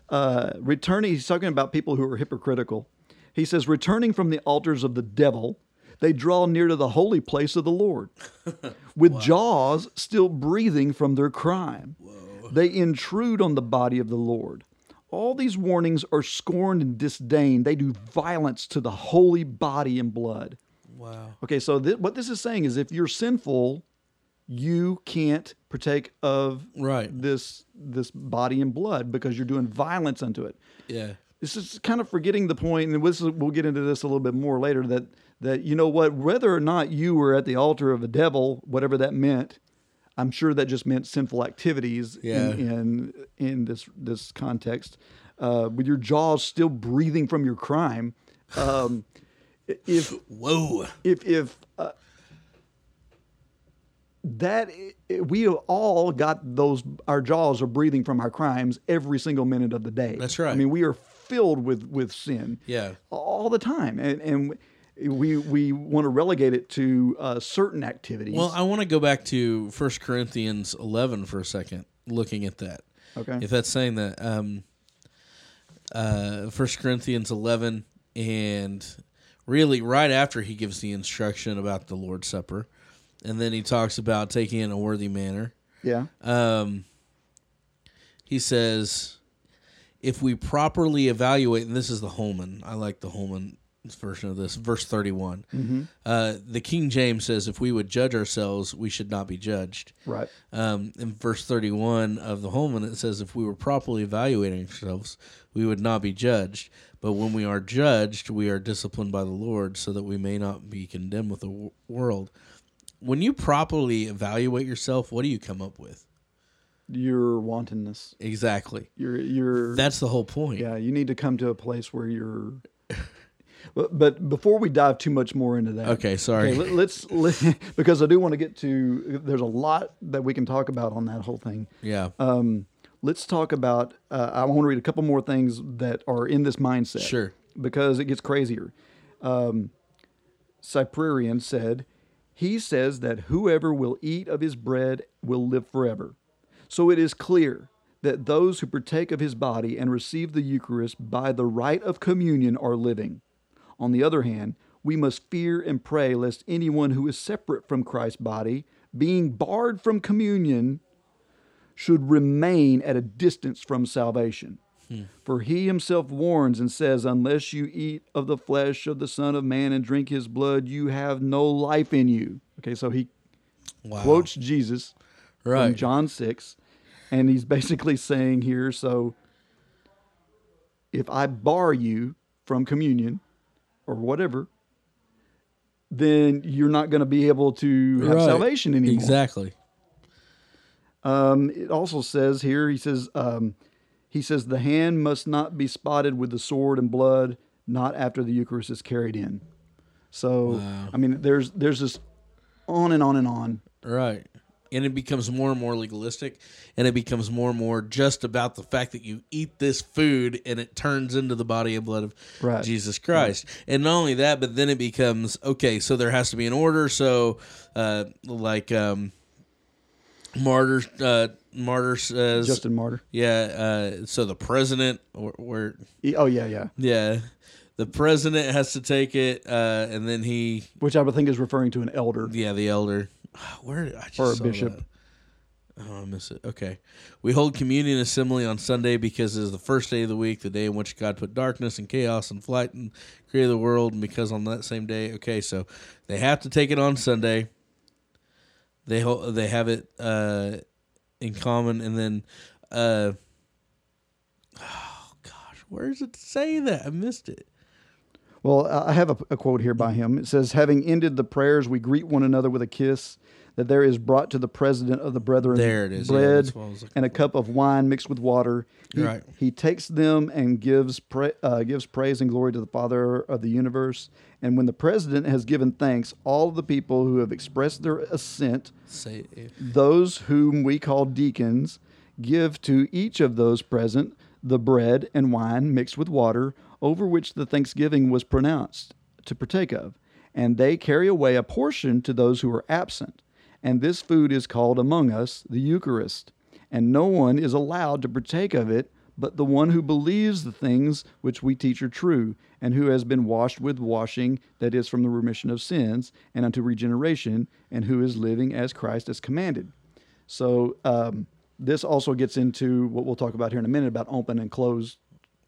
uh, returning. He's talking about people who are hypocritical. He says, returning from the altars of the devil, they draw near to the holy place of the Lord, with jaws still breathing from their crime. They intrude on the body of the Lord. All these warnings are scorned and disdained. They do violence to the holy body and blood. wow. Okay, so th- what this is saying is if you're sinful, you can't partake of Right. this this body and blood because you're doing violence unto it. Yeah. This is kind of forgetting the point, and this is, we'll get into this a little bit more later. That that you know what, whether or not you were at the altar of the devil, whatever that meant, I'm sure that just meant sinful activities Yeah. in, in in this this context. Uh, with your jaws still breathing from your crime, um, if Whoa. if if uh, that we have all got those our jaws are breathing from our crimes every single minute of the day. That's right. I mean, we are filled with with sin. Yeah. all the time, and and we we want to relegate it to uh, certain activities. Well, I want to go back to 1 Corinthians 11 for a second, looking at that. Okay. If that's saying that, um, uh, 1 Corinthians 11, and really right after he gives the instruction about the Lord's Supper, and then he talks about taking it in a worthy manner. yeah, Um, he says, if we properly evaluate, and this is the Holman, I like the Holman version of this, verse 31. Uh, the King James says, if we would judge ourselves, we should not be judged. right. Um, in verse 31 of the Holman, it says, if we were properly evaluating ourselves, we would not be judged. But when we are judged, we are disciplined by the Lord so that we may not be condemned with the w- world. When you properly evaluate yourself, what do you come up with? Your wantonness. Exactly. Your your That's the whole point. Yeah, you need to come to a place where you're. But, but before we dive too much more into that, Okay, sorry. let, let's let, because I do want to get to. There's a lot that we can talk about on that whole thing. Yeah. Um, let's talk about. Uh, I want to read a couple more things that are in this mindset. Sure. Because it gets crazier. Um, Cyprian said, He says that whoever will eat of his bread will live forever. So it is clear that those who partake of his body and receive the Eucharist by the rite of communion are living. On the other hand, we must fear and pray lest anyone who is separate from Christ's body, being barred from communion, should remain at a distance from salvation. Hmm. For he himself warns and says, Unless you eat of the flesh of the Son of Man and drink his blood, you have no life in you. Okay, so he Wow. quotes Jesus from John 6, and he's basically saying here so if I bar you from communion or whatever, then you're not going to be able to have Right. salvation anymore. Exactly. Um, it also says here, he says, um, he says the hand must not be spotted with the sword and blood, not after the Eucharist is carried in. So, I mean, there's there's this on and on and on. Right. And it becomes more and more legalistic, and it becomes more and more just about the fact that you eat this food and it turns into the body and blood of Right. Jesus Christ. And not only that, but then it becomes okay. So there has to be an order. So, uh, like um, martyr, uh, martyr says, Justin Martyr. yeah. Uh, so the president, or, or Oh yeah, yeah. yeah, the president has to take it, uh, and then he Which I would think is referring to an elder. Yeah, the elder. Where did I just Or a bishop. that. Oh, I miss it. Okay. We hold communion assembly on Sunday because it is the first day of the week, the day in which God put darkness and chaos and flight and created the world. And because on that same day, okay, so they have to take it on Sunday. They ho- they have it uh, in common, and then, uh, oh gosh, where does it say that? I missed it. Well, I have a, a quote here by him. It says, "Having ended the prayers, we greet one another with a kiss. That there is brought to the president of the brethren There it is. Bread that's what I was looking and a cup of wine mixed with water. He, Right. he takes them and gives pra- uh, gives praise and glory to the Father of the universe. And when the president has given thanks, all of the people who have expressed their assent Say those whom we call deacons give to each of those present the bread and wine mixed with water, over which the thanksgiving was pronounced to partake of. And they carry away a portion to those who are absent. And this food is called among us the Eucharist. And no one is allowed to partake of it but the one who believes the things which we teach are true, and who has been washed with washing that is from the remission of sins and unto regeneration, and who is living as Christ has commanded. So um, this also gets into what we'll talk about here in a minute about open and closed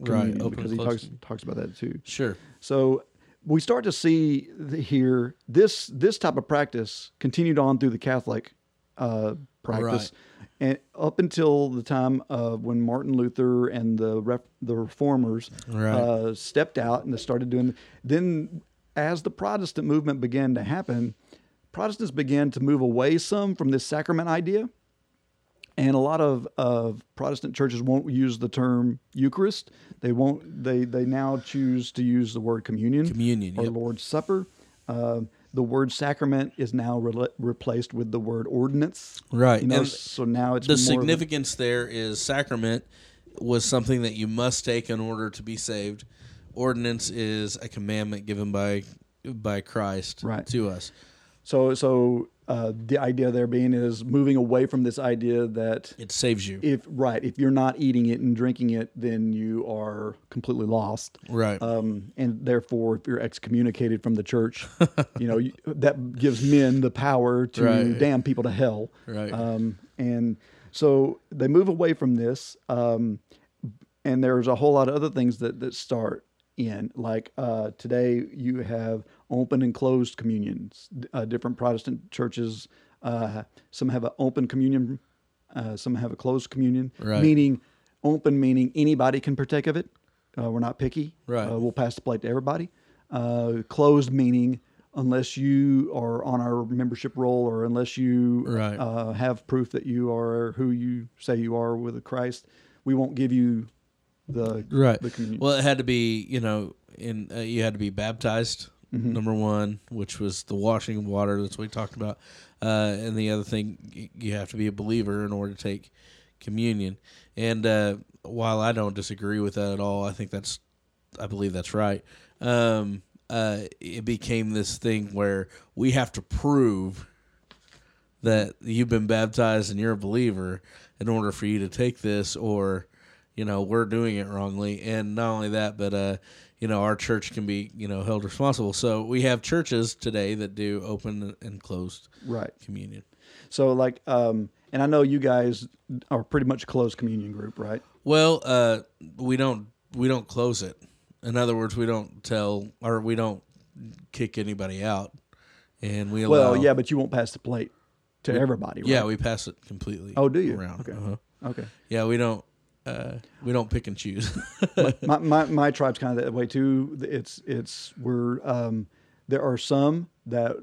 communion, open because he talks talks about that too. Sure. So we start to see here this this type of practice continued on through the Catholic uh, practice, and up until the time of when Martin Luther and the ref, the reformers Right. uh, stepped out and they started doing. Then, as the Protestant movement began to happen, Protestants began to move away some from this sacrament idea. And a lot of, of Protestant churches won't use the term Eucharist. They won't. They they now choose to use the word communion, Communion, or yep. Lord's Supper. Uh, the word sacrament is now rela replaced with the word ordinance. Right. You know, so now it's the more of a- significance there is sacrament was something that you must take in order to be saved. Ordinance is a commandment given by by Christ Right. to us. So so uh, the idea there being is moving away from this idea that It saves you. if right if you're not eating it and drinking it, then you are completely lost. right. Um, and therefore, if you're excommunicated from the church, you know you, that gives men the power to Right. damn people to hell. Right. Um, and so they move away from this, um, and there's a whole lot of other things that that start in. Like uh, today, you have open and closed communions. Uh, different Protestant churches, uh, some have an open communion, uh, some have a closed communion. Right. Meaning, open meaning anybody can partake of it. Uh, we're not picky. Right. Uh, we'll pass the plate to everybody. Uh, closed meaning unless you are on our membership roll or unless you Right. uh, have proof that you are who you say you are with Christ, we won't give you the right. the communion. Well, it had to be, you know, in uh, you had to be baptized. Mm-hmm. Number one, which was the washing of water. That's what we talked about. Uh, and the other thing, you have to be a believer in order to take communion. And uh, while I don't disagree with that at all, I think that's, I believe that's right. Um, uh, it became this thing where we have to prove that you've been baptized and you're a believer in order for you to take this or you know we're doing it wrongly and not only that but uh you know our church can be you know held responsible so we have churches today that do open and closed right. communion So like, um, and I know you guys are pretty much a closed communion group, right? well uh we don't we don't close it in other words we don't tell or we don't kick anybody out and we allow Well, yeah, but you won't pass the plate to everybody, right? yeah we pass it completely Oh, do you? around Okay. uh-huh. Okay. yeah we don't uh we don't pick and choose my, my my tribe's kind of that way too. It's it's we're um, there are some that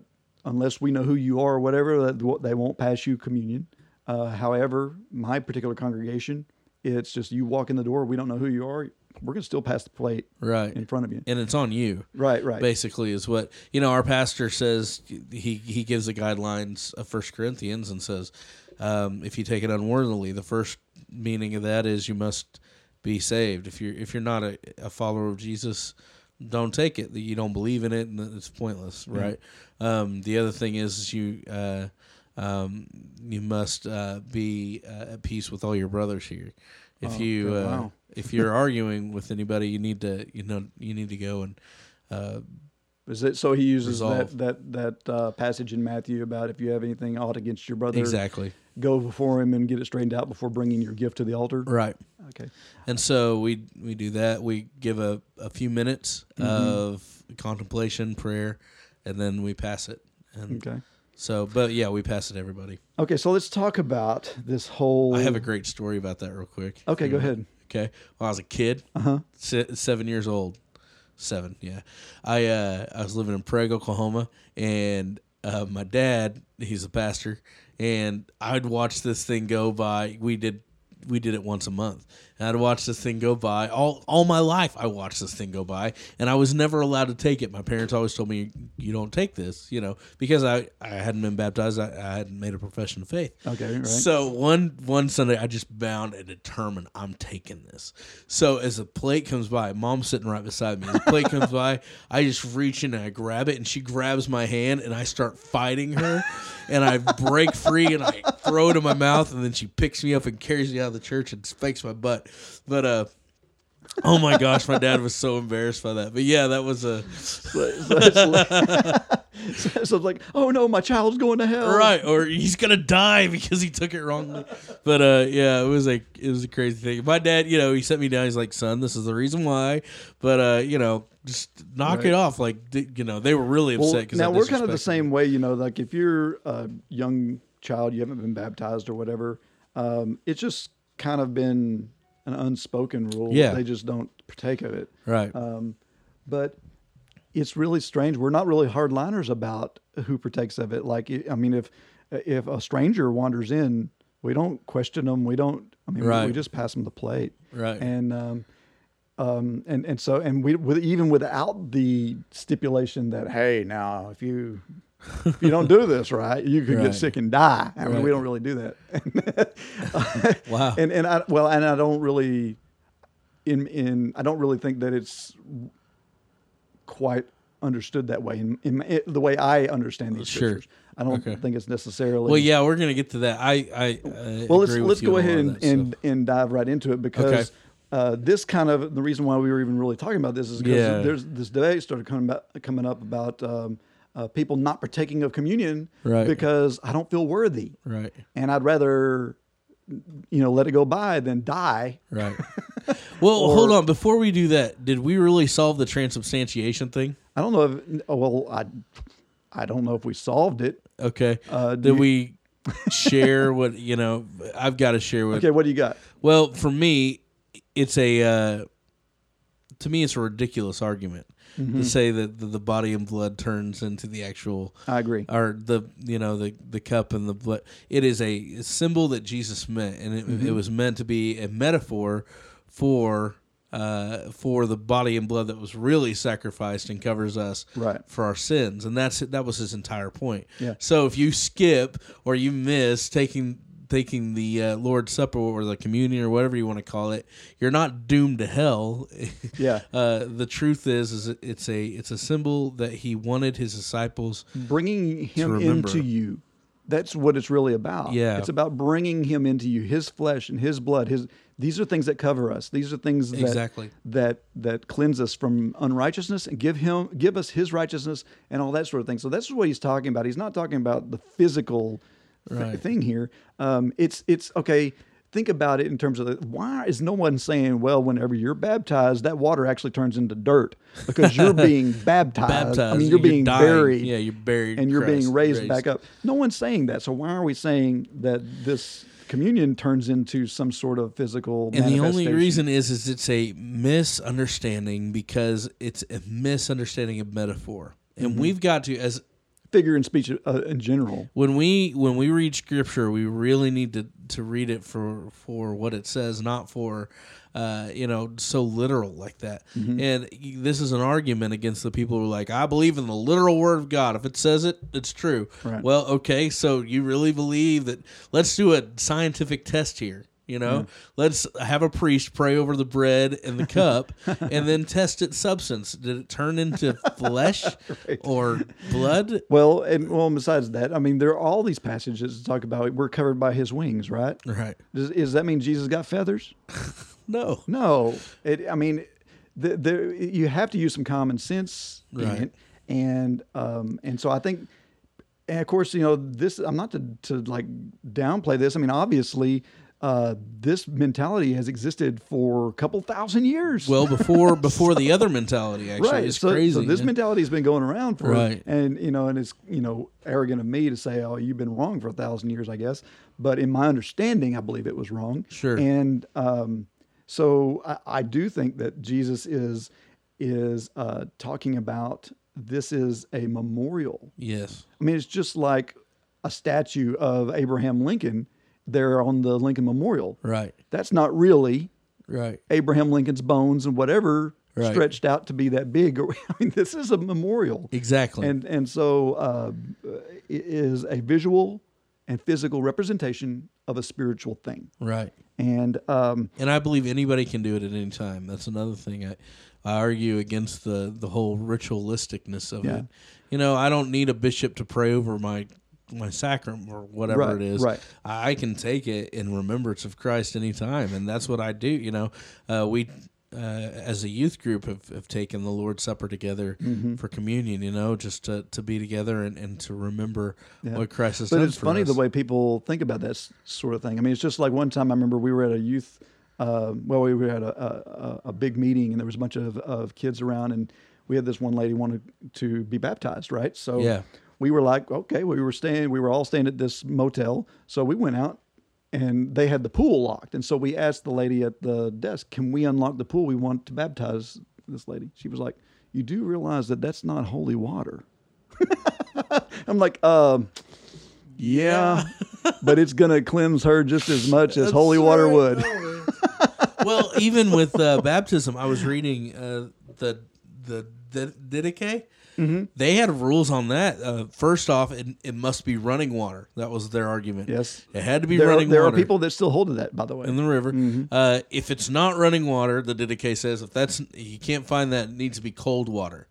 unless we know who you are or whatever, that they won't pass you communion. Uh, however, my particular congregation, it's just you walk in the door, we don't know who you are, we're gonna still pass the plate right in front of you. and it's on you Right, right. basically is what you know our pastor says he he gives the guidelines of first corinthians and says um, if you take it unworthily the first meaning of that is you must be saved. If you're if you're not a, a follower of jesus don't take it. That you don't believe in it and it's pointless right? Um, the other thing is, is you uh, um, you must uh, be uh, at peace with all your brothers here. If Oh, you uh, Wow. if you're arguing with anybody you need to you know you need to go and uh, Is it so he uses Resolve. that that that uh, passage in Matthew about if you have anything ought against your brother, Exactly. go before him and get it straightened out before bringing your gift to the altar. Right. Okay. And so we we do that. We give a, a few minutes Mm-hmm. of contemplation, prayer, and then we pass it. And Okay. so, but yeah, we pass it to everybody. Okay. So let's talk about this whole. I have a great story about that real quick. Okay, go know? ahead. Okay. When I was a kid, Uh-huh. se- seven years old, seven, yeah. I uh, I was living in Prague, Oklahoma, and uh, my dad, he's a pastor, and I'd watch this thing go by. We did we did it once a month, and I'd watch this thing go by all all my life. I watched this thing go by, and I was never allowed to take it. My parents always told me, "You don't take this," you know, because I I hadn't been baptized. I, I hadn't made a profession of faith. Okay, right. So one one Sunday, I just bound and determined I'm taking this. So as the plate comes by, mom's sitting right beside me. As the plate comes by, I just reach in and I grab it, and she grabs my hand, and I start fighting her, and I break free and I throw it in my mouth, and then she picks me up and carries me out of the church and spanks my butt. But uh. Oh my gosh, my dad was so embarrassed by that. But yeah, that was a So, so it's like, so like, oh no, my child's going to hell. right or he's gonna die because he took it wrongly but uh yeah it was like it was a crazy thing my dad you know he set me down he's like son this is the reason why but uh you know just knock Right. it off like you know they were really upset because now we're kind of the same way, you know. Like if you're a young child, you haven't been baptized or whatever. Um, it's just kind of been an unspoken rule. Yeah. they just don't partake of it. right Um, but it's really strange. We're not really hardliners about who partakes of it. Like, I mean, if if a stranger wanders in, we don't question them. We don't. I mean, we- we just pass them the plate. Right. And um, um, and and so and we with even without the stipulation that hey, now if you if you don't do this right, you could Right. get sick and die. I mean, we don't really do that. Wow. And and I well, and I don't really in in I don't really think that it's quite understood that way in, in it, the way I understand these Sure. scriptures. I don't Okay. think it's necessarily well yeah we're gonna get to that i i uh, well, let's let's go ahead and, that and and dive right into it because Okay. uh, this kind of the reason why we were even really talking about this is because Yeah. there's this debate started coming about, coming up about um, uh, people not partaking of communion Right. because I don't feel worthy right and I'd rather you know let it go by than die. right well hold on before we do that did we really solve the transubstantiation thing I don't know if well I I don't know if we solved it. okay Uh, did you- we share what you know i've got to share what Okay, what do you got? Well, for me, it's a uh, to me it's a ridiculous argument Mm-hmm. to say that the, the body and blood turns into the actual I agree. or the you know the the cup and the blood. It is a symbol that Jesus meant, and it, Mm-hmm. it was meant to be a metaphor for. Uh, for the body and blood that was really sacrificed and covers us Right. for our sins, and that's that was his entire point. Yeah. So if you skip or you miss taking taking the uh, Lord's Supper or the communion or whatever you want to call it, you're not doomed to hell. Yeah. Uh, the truth is, is it's a it's a symbol that he wanted his disciples. bringing him into you. That's what it's really about. Yeah. It's about bringing him into you, his flesh and his blood. His these are things that cover us. These are things that Exactly. that that cleanse us from unrighteousness and give him give us his righteousness and all that sort of thing. So that's what he's talking about. He's not talking about the physical th- Right. thing here. Um, it's it's okay. Think about it in terms of the, why is no one saying, well, whenever you're baptized, that water actually turns into dirt because you're being baptized. I mean, you're, being dying. buried Yeah, you're buried. and you're Christ, being raised, back up. No one's saying that. So why are we saying that this communion turns into some sort of physical? And the only reason is, is it's a misunderstanding because it's a misunderstanding of metaphor, and Mm-hmm. we've got to as figure in speech uh, in general. when we when we read scripture we really need to to read it for for what it says not for uh you know so literal like that Mm-hmm. and this is an argument against the people who are like i believe in the literal word of god if it says it it's true Right. well okay so you really believe that let's do a scientific test here you know let's have a priest pray over the bread and the cup and then test its substance did it turn into flesh or blood Well, and well, besides that, I mean, there are all these passages that talk about we're covered by His wings, right? right Does, does that mean Jesus got feathers? no No. It, I mean, the, the, you have to use some common sense in Right. it. and um, and so I think, and of course, you know, this I'm not to to like downplay this. I mean, obviously. Uh, this mentality has existed for a couple thousand years. Well, before before the other mentality actually right. is so, crazy. so this yeah. mentality has been going around for, Right. and you know, and it's you know arrogant of me to say, oh, you've been wrong for a thousand years, I guess. But in my understanding, I believe it was wrong. Sure. And um, so I, I do think that Jesus is is uh, talking about this is a memorial. yes. I mean, it's just like a statue of Abraham Lincoln there on the Lincoln Memorial. Right. That's not really Right. Abraham Lincoln's bones and whatever Right. stretched out to be that big. I mean, this is a memorial, Exactly. and and so uh, it is a visual and physical representation of a spiritual thing. right. And um, And I believe anybody can do it at any time. That's another thing I, I argue against the the whole ritualisticness of Yeah. it. You know, I don't need a bishop to pray over my my sacrament or whatever Right, it is. right. I can take it in remembrance of Christ anytime, and that's what I do. You know, uh, we. Uh, as a youth group have, have taken the Lord's Supper together Mm-hmm. for communion, you know, just to, to be together and, and to remember what Christ has but done it's funny us. the way people think about that sort of thing. I mean, it's just like one time I remember we were at a youth, uh, well, we were at a, a, a big meeting and there was a bunch of, of kids around and we had this one lady wanted to be baptized, right? So Yeah. We were like, okay, we were staying, we were all staying at this motel. So we went out and they had the pool locked. And so we asked the lady at the desk, can we unlock the pool? We want to baptize this lady. She was like, you do realize that that's not holy water. I'm like, um, yeah, but it's going to cleanse her just as much as holy water would. well, even with uh, baptism, I was reading uh, the the the Didache. Mm-hmm. They had rules on that. Uh, first off, it, it must be running water. That was their argument. Yes. it had to be There, are, running there water are people that still hold to that, by the way. in the river. Mm-hmm. Uh, if it's not running water, the Didache says if that's you can't find that, it needs to be cold water.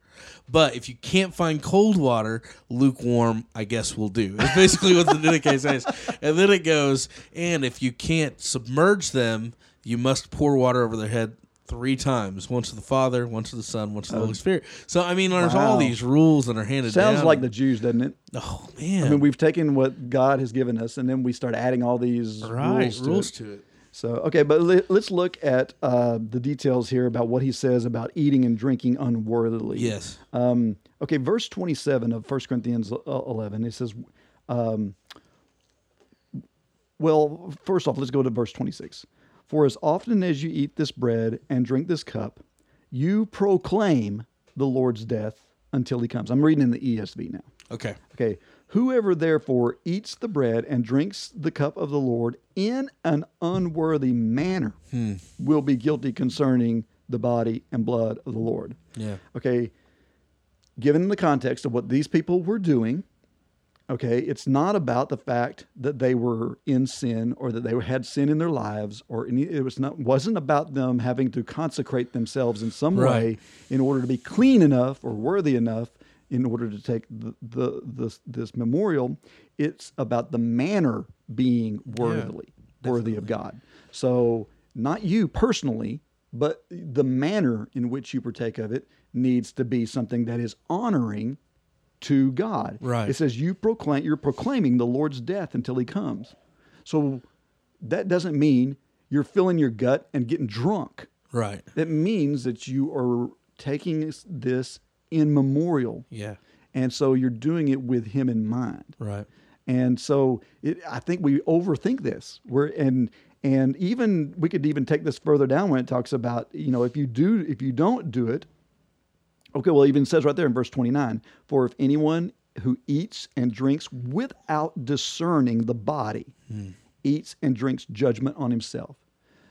But if you can't find cold water, lukewarm, I guess will do. It's basically what the Didache says. And then it goes, and if you can't submerge them, you must pour water over their head three times. Once to the Father, once to the Son, once to the Holy Spirit. So I mean, there's all Oh. These rules that are handed down. Sounds like the Jews, doesn't it? oh man, I mean, we've taken what God has given us, and then we start adding all these right rules, rules, to it. to it. So, okay, but let, us look at uh, the details here about what he says about eating and drinking unworthily. Yes. Um, okay, verse 27 of 1 Corinthians uh, 11, it says, um, well, first off, let's go to verse 26. For as often as you eat this bread and drink this cup, you proclaim the Lord's death until he comes. I'm reading in the ESV now. Okay. Okay. Whoever therefore eats the bread and drinks the cup of the Lord in an unworthy manner hmm. will be guilty concerning the body and blood of the Lord. Yeah. Okay. Given the context of what these people were doing, okay, it's not about the fact that they were in sin or that they had sin in their lives or any, it was not wasn't about them having to consecrate themselves in some way in order to be clean enough or worthy enough in order to take the, the this this memorial. It's about the manner being worthily worthy of God. So not you personally, but the manner in which you partake of it needs to be something that is honoring to God. Right. It says you proclaim you're proclaiming the Lord's death until he comes. So that doesn't mean you're filling your gut and getting drunk. Right. That means that you are taking this in memorial. Yeah. And so you're doing it with him in mind. Right. And so it, I think we overthink this. We're and and even we could even take this further down when it talks about you know if you do if you don't do it. Okay, well, it even says right there in verse 29 For if anyone who eats and drinks without discerning the body hmm. eats and drinks judgment on himself.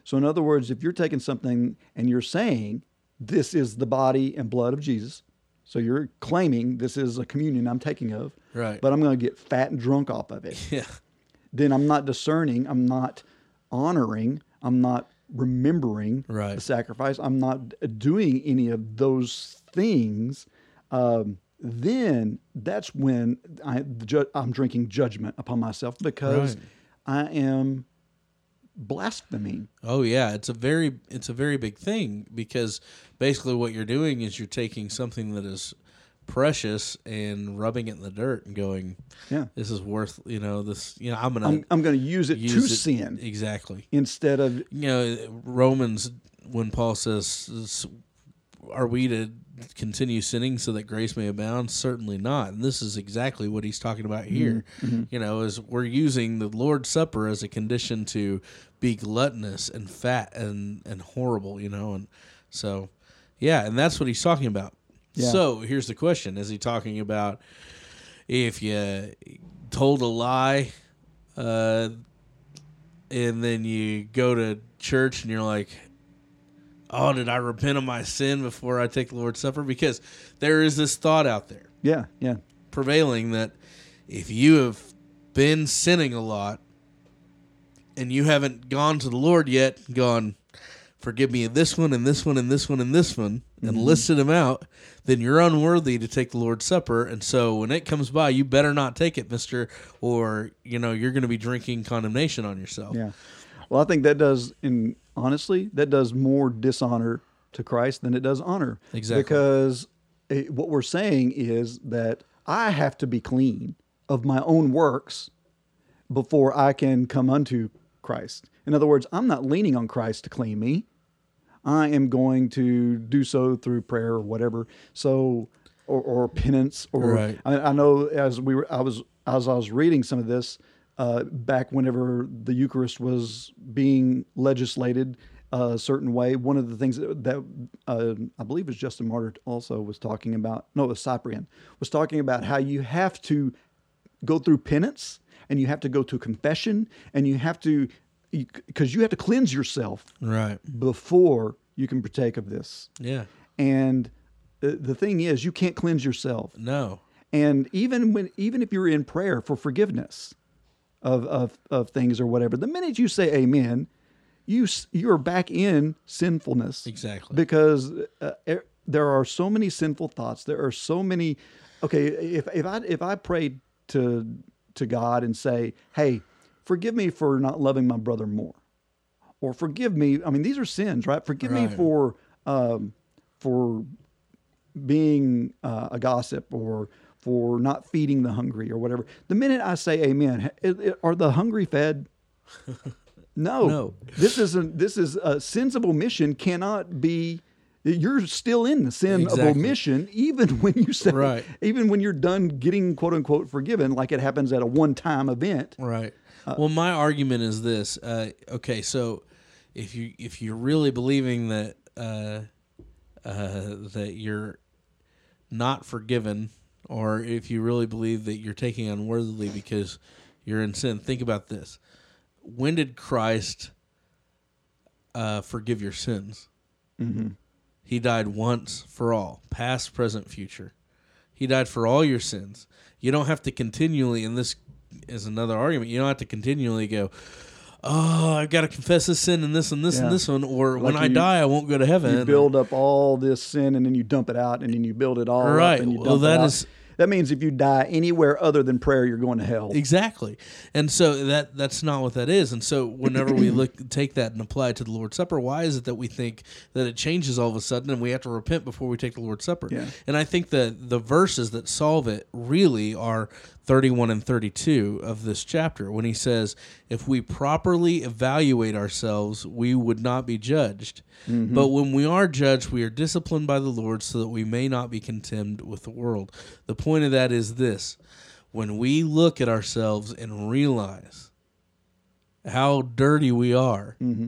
So, in other words, if you're taking something and you're saying, This is the body and blood of Jesus, so you're claiming this is a communion I'm taking of, Right. but I'm going to get fat and drunk off of it Yeah. then I'm not discerning, I'm not honoring, I'm not remembering Right. the sacrifice, I'm not doing any of those things. Um, then that's when I, the ju- I'm drinking judgment upon myself because Right. I am blaspheming. Oh yeah, it's a very it's a very big thing because basically what you're doing is you're taking something that is precious and rubbing it in the dirt and going, Yeah. this is worth, you know, this, you know, I'm going I'm, I'm going to use it use to it- sin Exactly. instead of You know, Romans, when Paul says, are we to continue sinning so that grace may abound? Certainly not. And this is exactly what he's talking about here. Mm-hmm. Mm-hmm. You know, is we're using the Lord's Supper as a condition to be gluttonous and fat and, and horrible, you know, and so yeah, and that's what he's talking about. Yeah. So here's the question: Is he talking about if you told a lie, uh, and then you go to church and you're like, "Oh, did I repent of my sin before I take the Lord's Supper?" Because there is this thought out there yeah, yeah, prevailing that if you have been sinning a lot and you haven't gone to the Lord yet, gone, forgive me of this one and this one and this one and this one, and mm-hmm. listed them out, then you're unworthy to take the Lord's Supper. And so when it comes by, you better not take it, mister, or, you know, you're going to be drinking condemnation on yourself. yeah. Well, I think that does, in honestly, that does more dishonor to Christ than it does honor. Exactly. Because it, what we're saying is that I have to be clean of my own works before I can come unto Christ. In other words, I'm not leaning on Christ to clean me. I am going to do so through prayer or whatever. So, or, or penance, or Right. I, I know as we were, I was as I was reading some of this uh, back whenever the Eucharist was being legislated a certain way. One of the things that, that uh, I believe was Justin Martyr also was talking about. No, it was Cyprian was talking about how you have to go through penance and you have to go to confession and you have to because you have to cleanse yourself Right. before you can partake of this. Yeah. And uh, the thing is, you can't cleanse yourself. No. And even when even if you're in prayer for forgiveness of of, of things or whatever, the minute you say amen, you you're back in sinfulness. Exactly. Because uh, er, there are so many sinful thoughts. There are so many Okay, if if I if I prayed to to God and say, "Hey, forgive me for not loving my brother more." Or forgive me, I mean these are sins, right? Forgive me for um for being uh, a gossip or for not feeding the hungry or whatever. The minute I say amen, ha- i- i- are the hungry fed? No. No. This isn't this is sins of omission cannot be you're still in the sin of omission even when you say Right. even when you're done getting quote unquote forgiven like it happens at a one-time event. Right. Well, my argument is this. Uh, okay, so if you if you're really believing that uh, uh, that you're not forgiven, or if you really believe that you're taking unworthily because you're in sin, think about this. When did Christ uh, forgive your sins? He died once for all, past, present, future. He died for all your sins. You don't have to continually, and this is another argument, you don't have to continually go, oh, I've got to confess this sin and this and this Yeah. and this one, or when Like I die, I won't go to heaven. You build up all this sin and then you dump it out and then you build it all Right. up and you Well, that it out. is- that means if you die anywhere other than prayer, you're going to hell. Exactly, and so that that's not what that is. And so whenever we look take that and apply it to the Lord's Supper, why is it that we think that it changes all of a sudden and we have to repent before we take the Lord's Supper? Yeah. And I think that the verses that solve it really are 31 and 32 of this chapter when he says, If we properly evaluate ourselves, we would not be judged. Mm-hmm. But when we are judged, we are disciplined by the Lord so that we may not be contemned with the world. The point of that is this when we look at ourselves and realize how dirty we are, mm-hmm.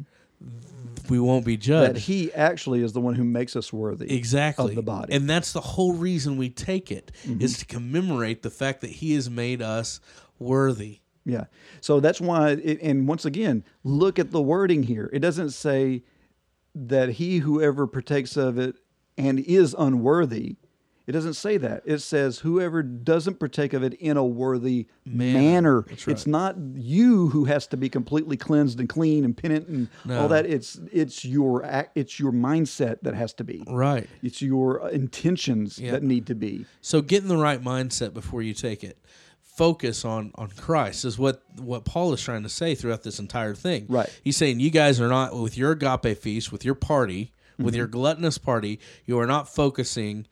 We won't be that judged. he actually is the one who makes us worthy exactly of the body. and that's the whole reason we take it is Mm-hmm. to commemorate the fact that he has made us worthy Yeah. So that's why, it, and once again, look at the wording here. It doesn't say that he whoever partakes of it and is unworthy. It doesn't say that. It says whoever doesn't partake of it in a worthy Manner. manner. Right. It's not you who has to be completely cleansed and clean and penitent and No. all that. It's it's your it's your mindset that has to be. right It's your intentions Yeah. that need to be. so get in the right mindset before you take it focus on on christ is what what paul is trying to say throughout this entire thing Right. he's saying you guys are not with your agape feast with your party with Mm-hmm. your gluttonous party you are not focusing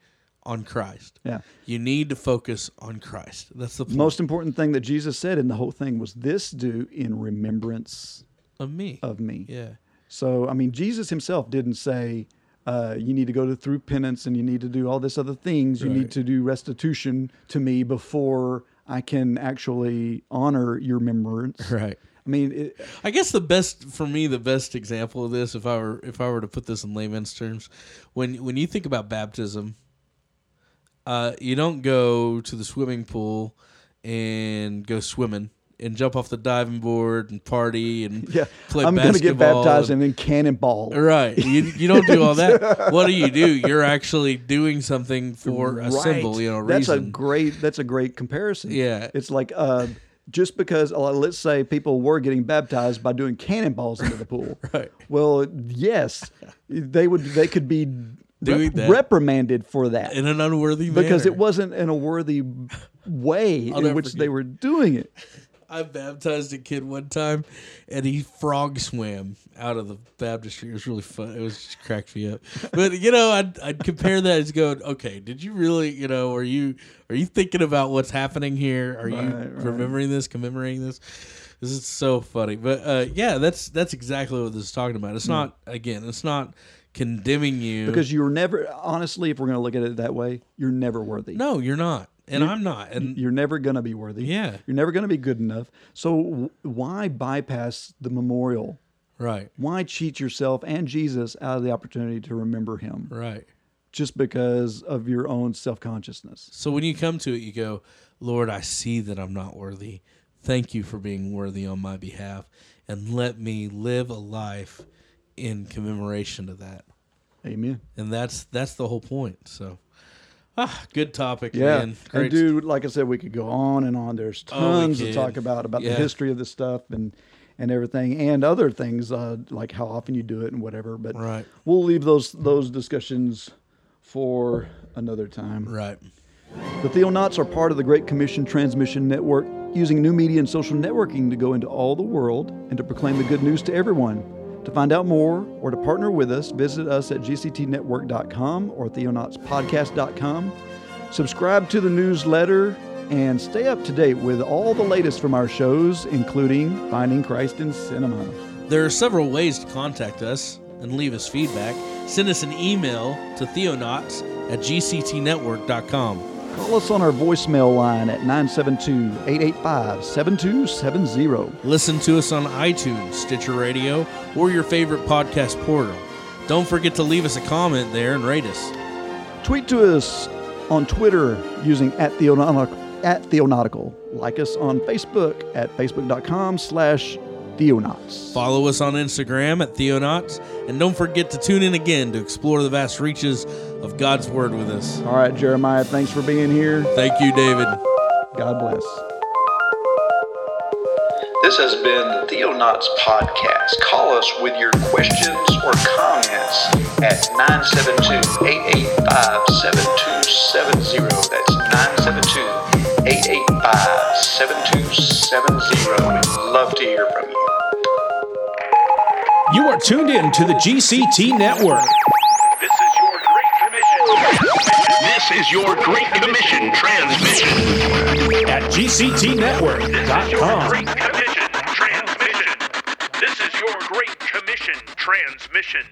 on Christ. Yeah. You need to focus on Christ. That's the point Most important thing that Jesus said in the whole thing was this do in remembrance of me. of me. yeah. So, I mean, Jesus himself didn't say uh, you need to go to, through penance and you need to do all this other things. You need to do restitution to me before I can actually honor your remembrance. Right. I mean, it, I guess the best for me, the best example of this, if I were if I were to put this in layman's terms, when when you think about baptism, uh, you don't go to the swimming pool and go swimming and jump off the diving board and party and yeah, play I'm going to get basketball baptized and- and then cannonball. Right. You, you don't do all that. what do you do? You're actually doing something for a symbol, you know, That's a great. That's a great comparison. Yeah. it's like uh, just because uh, let's say people were getting baptized by doing cannonballs into the pool. Right. Well, yes, they would. They could be Doing rep- that. reprimanded for that in an unworthy manner. because it wasn't in a worthy way in which they were doing it. I baptized a kid one time, and he frog swam out of the baptistry. It was really fun. It was just cracked me up. But you know, I'd, I'd compare that as going, okay, did you really, you know, are you are you thinking about what's happening here? Are you Right, right. remembering this, commemorating this? This is so funny. But uh, yeah, that's that's exactly what this is talking about. It's not again, it's not condemning you Because you're never, honestly, if we're going to look at it that way, you're never worthy. no, you're not, and I'm not, and You're never going to be worthy. Yeah. You're never going to be good enough. So why bypass the memorial? right, Why cheat yourself and Jesus out of the opportunity to remember him right. just because of your own self consciousness? So when you come to it, you go, Lord, I see that I'm not worthy. Thank you for being worthy on my behalf. And let me live a life in commemoration of that. Amen. And that's that's the whole point. So ah, good topic, Yeah. man. And dude, like I said, we could go on and on. There's Oh, tons to talk about about Yeah. the history of this stuff and and everything and other things uh, like how often you do it and whatever. But Right. we'll leave those those discussions for another time. Right. The Theonauts are part of the Great Commission Transmission Network, using new media and social networking to go into all the world and to proclaim the good news to everyone. To find out more or to partner with us, visit us at gctnetwork.com or theonautspodcast.com. Subscribe to the newsletter and stay up to date with all the latest from our shows, including Finding Christ in Cinema. There are several ways to contact us and leave us feedback. Send us an email to theonauts at gctnetwork.com. Call us on our voicemail line at 972 885 7270. Listen to us on iTunes, Stitcher Radio, or your favorite podcast portal. Don't forget to leave us a comment there and rate us. Tweet to us on Twitter using at Theonautical. At Theonautical. Like us on Facebook at facebook.com slash Theonauts. Follow us on Instagram at Theonauts, and don't forget to tune in again to explore the vast reaches of God's Word with us. All right, Jeremiah, thanks for being here. Thank you, David. God bless. This has been the Theonauts Podcast. Call us with your questions or comments at 972-885-7270. That's 972-885-7270. We'd love to hear from you. You are tuned in to the GCT Network. This is your Great Commission. This is your Great Commission transmission. at This is your gctnetwork.com. Great Commission transmission. This is your Great Commission transmission.